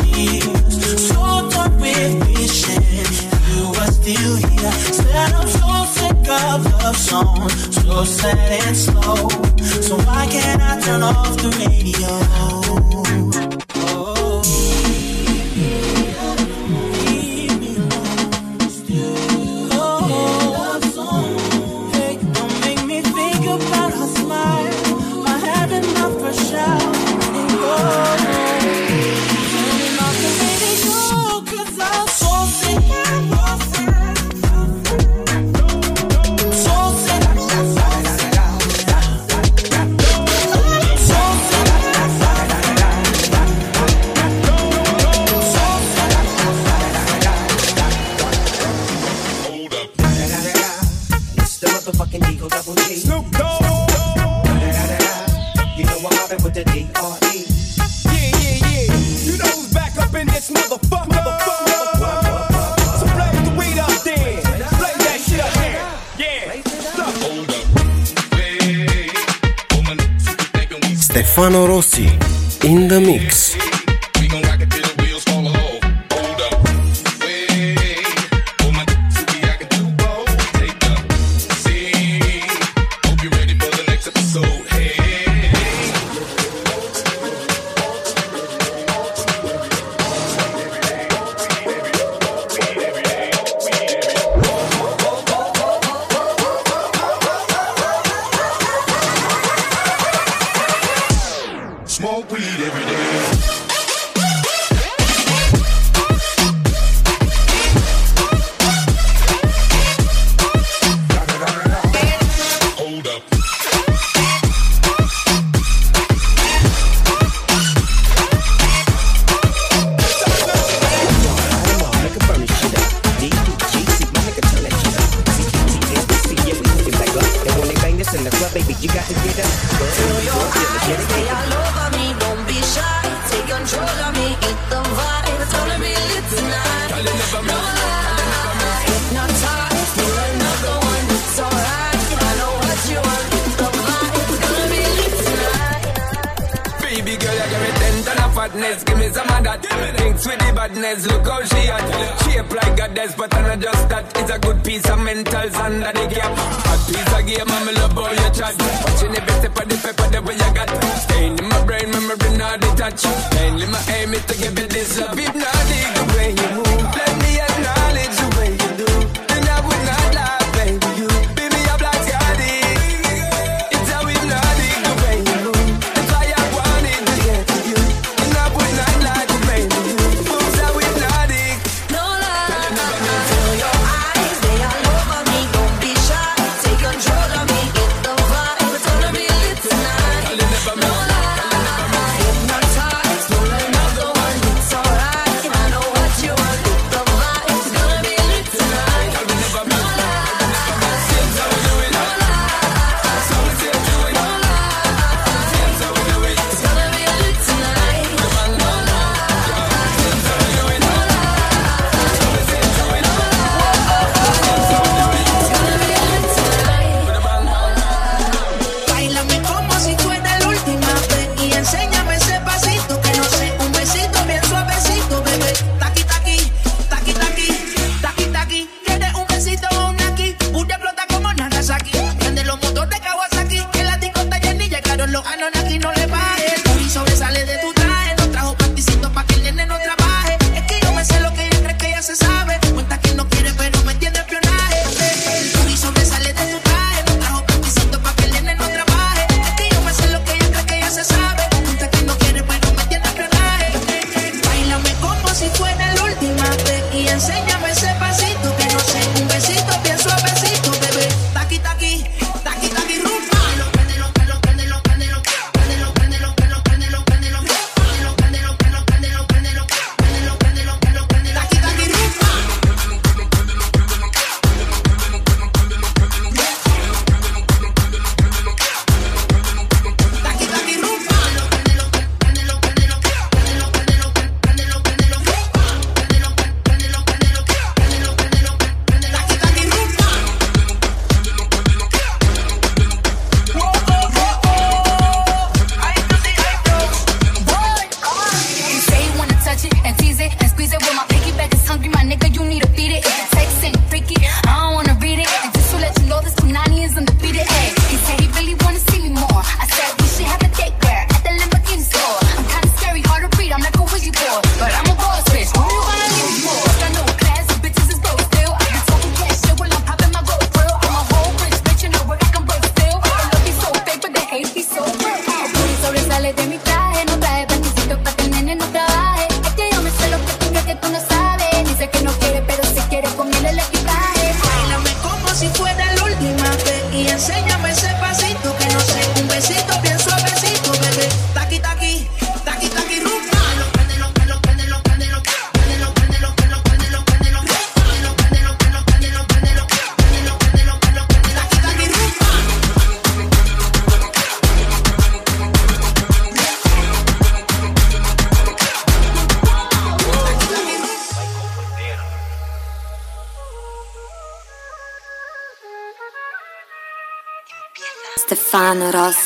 рано раз.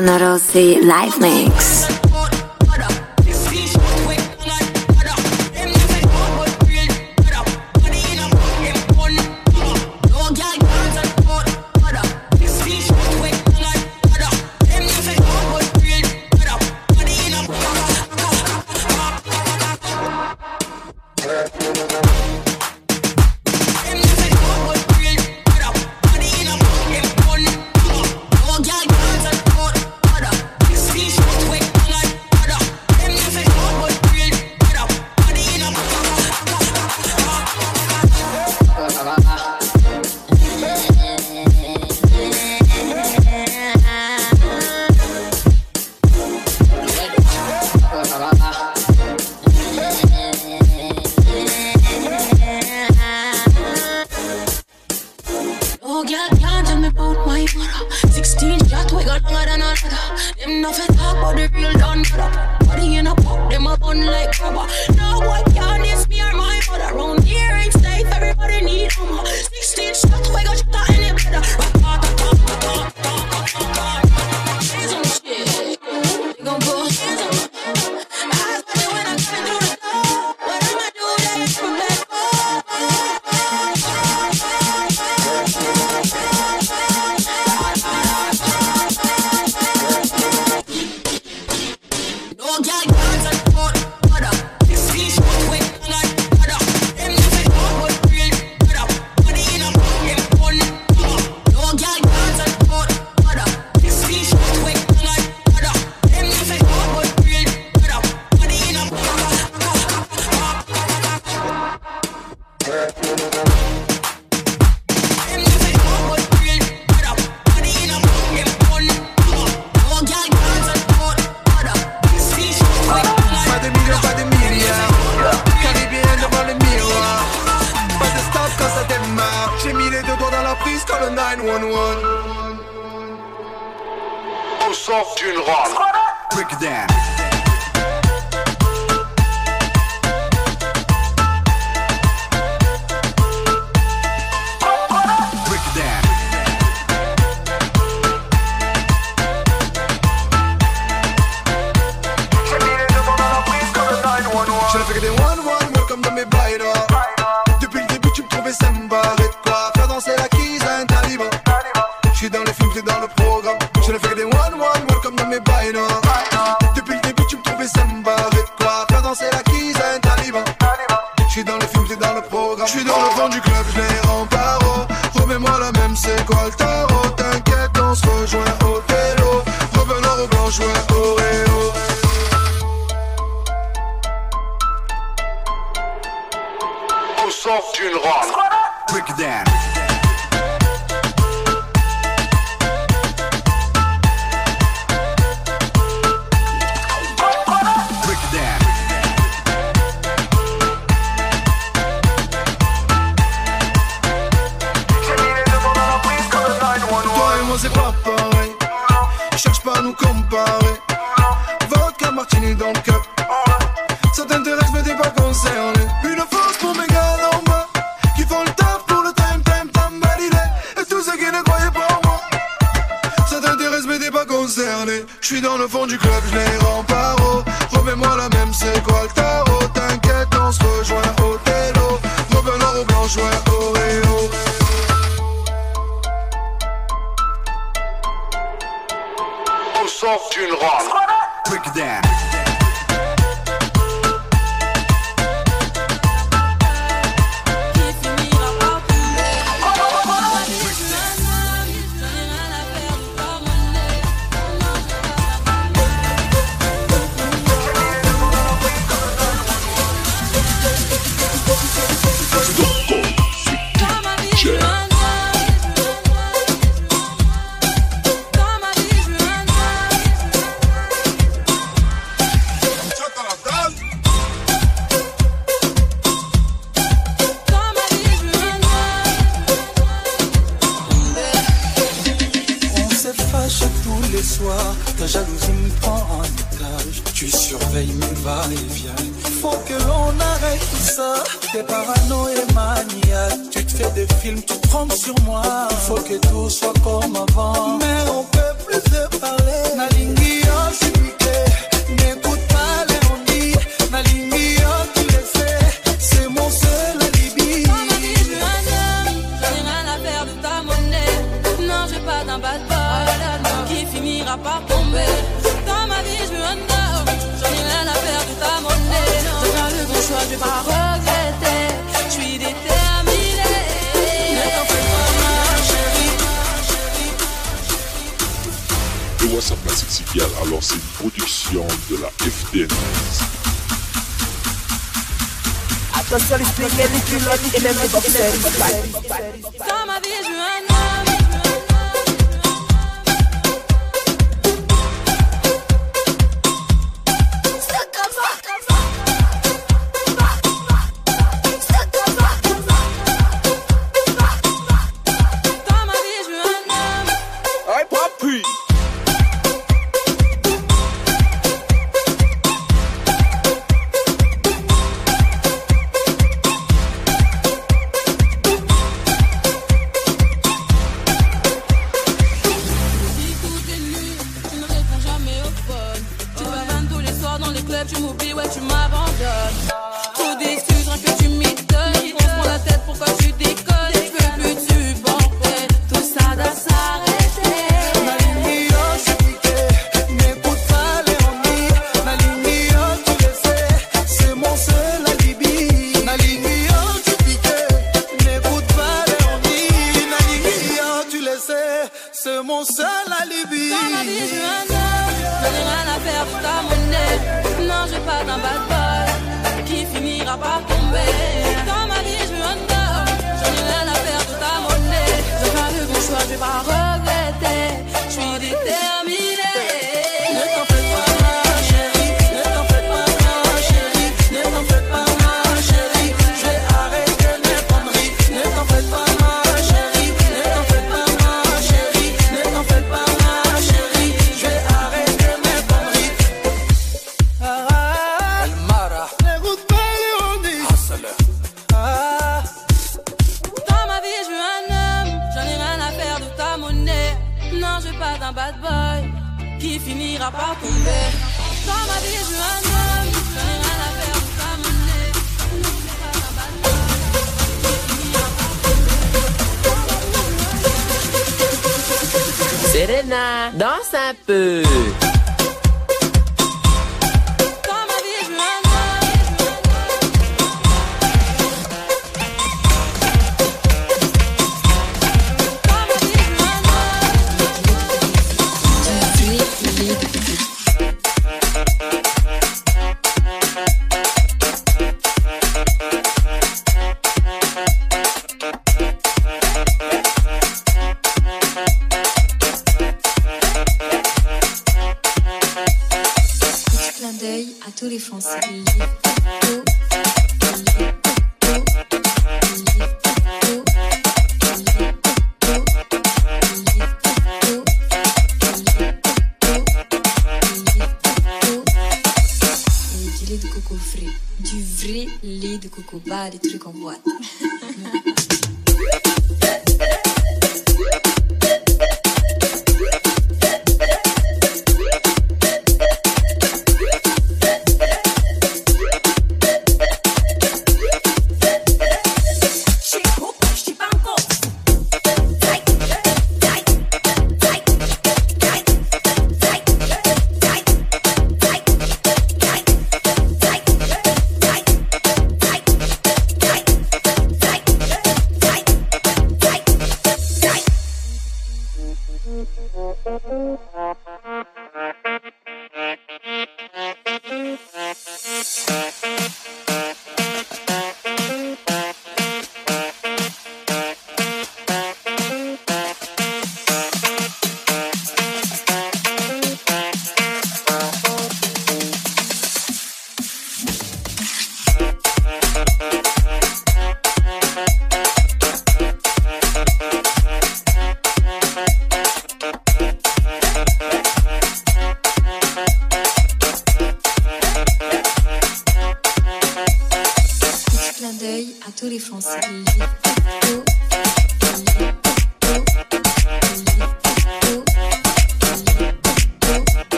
Stefano Rossi live mix.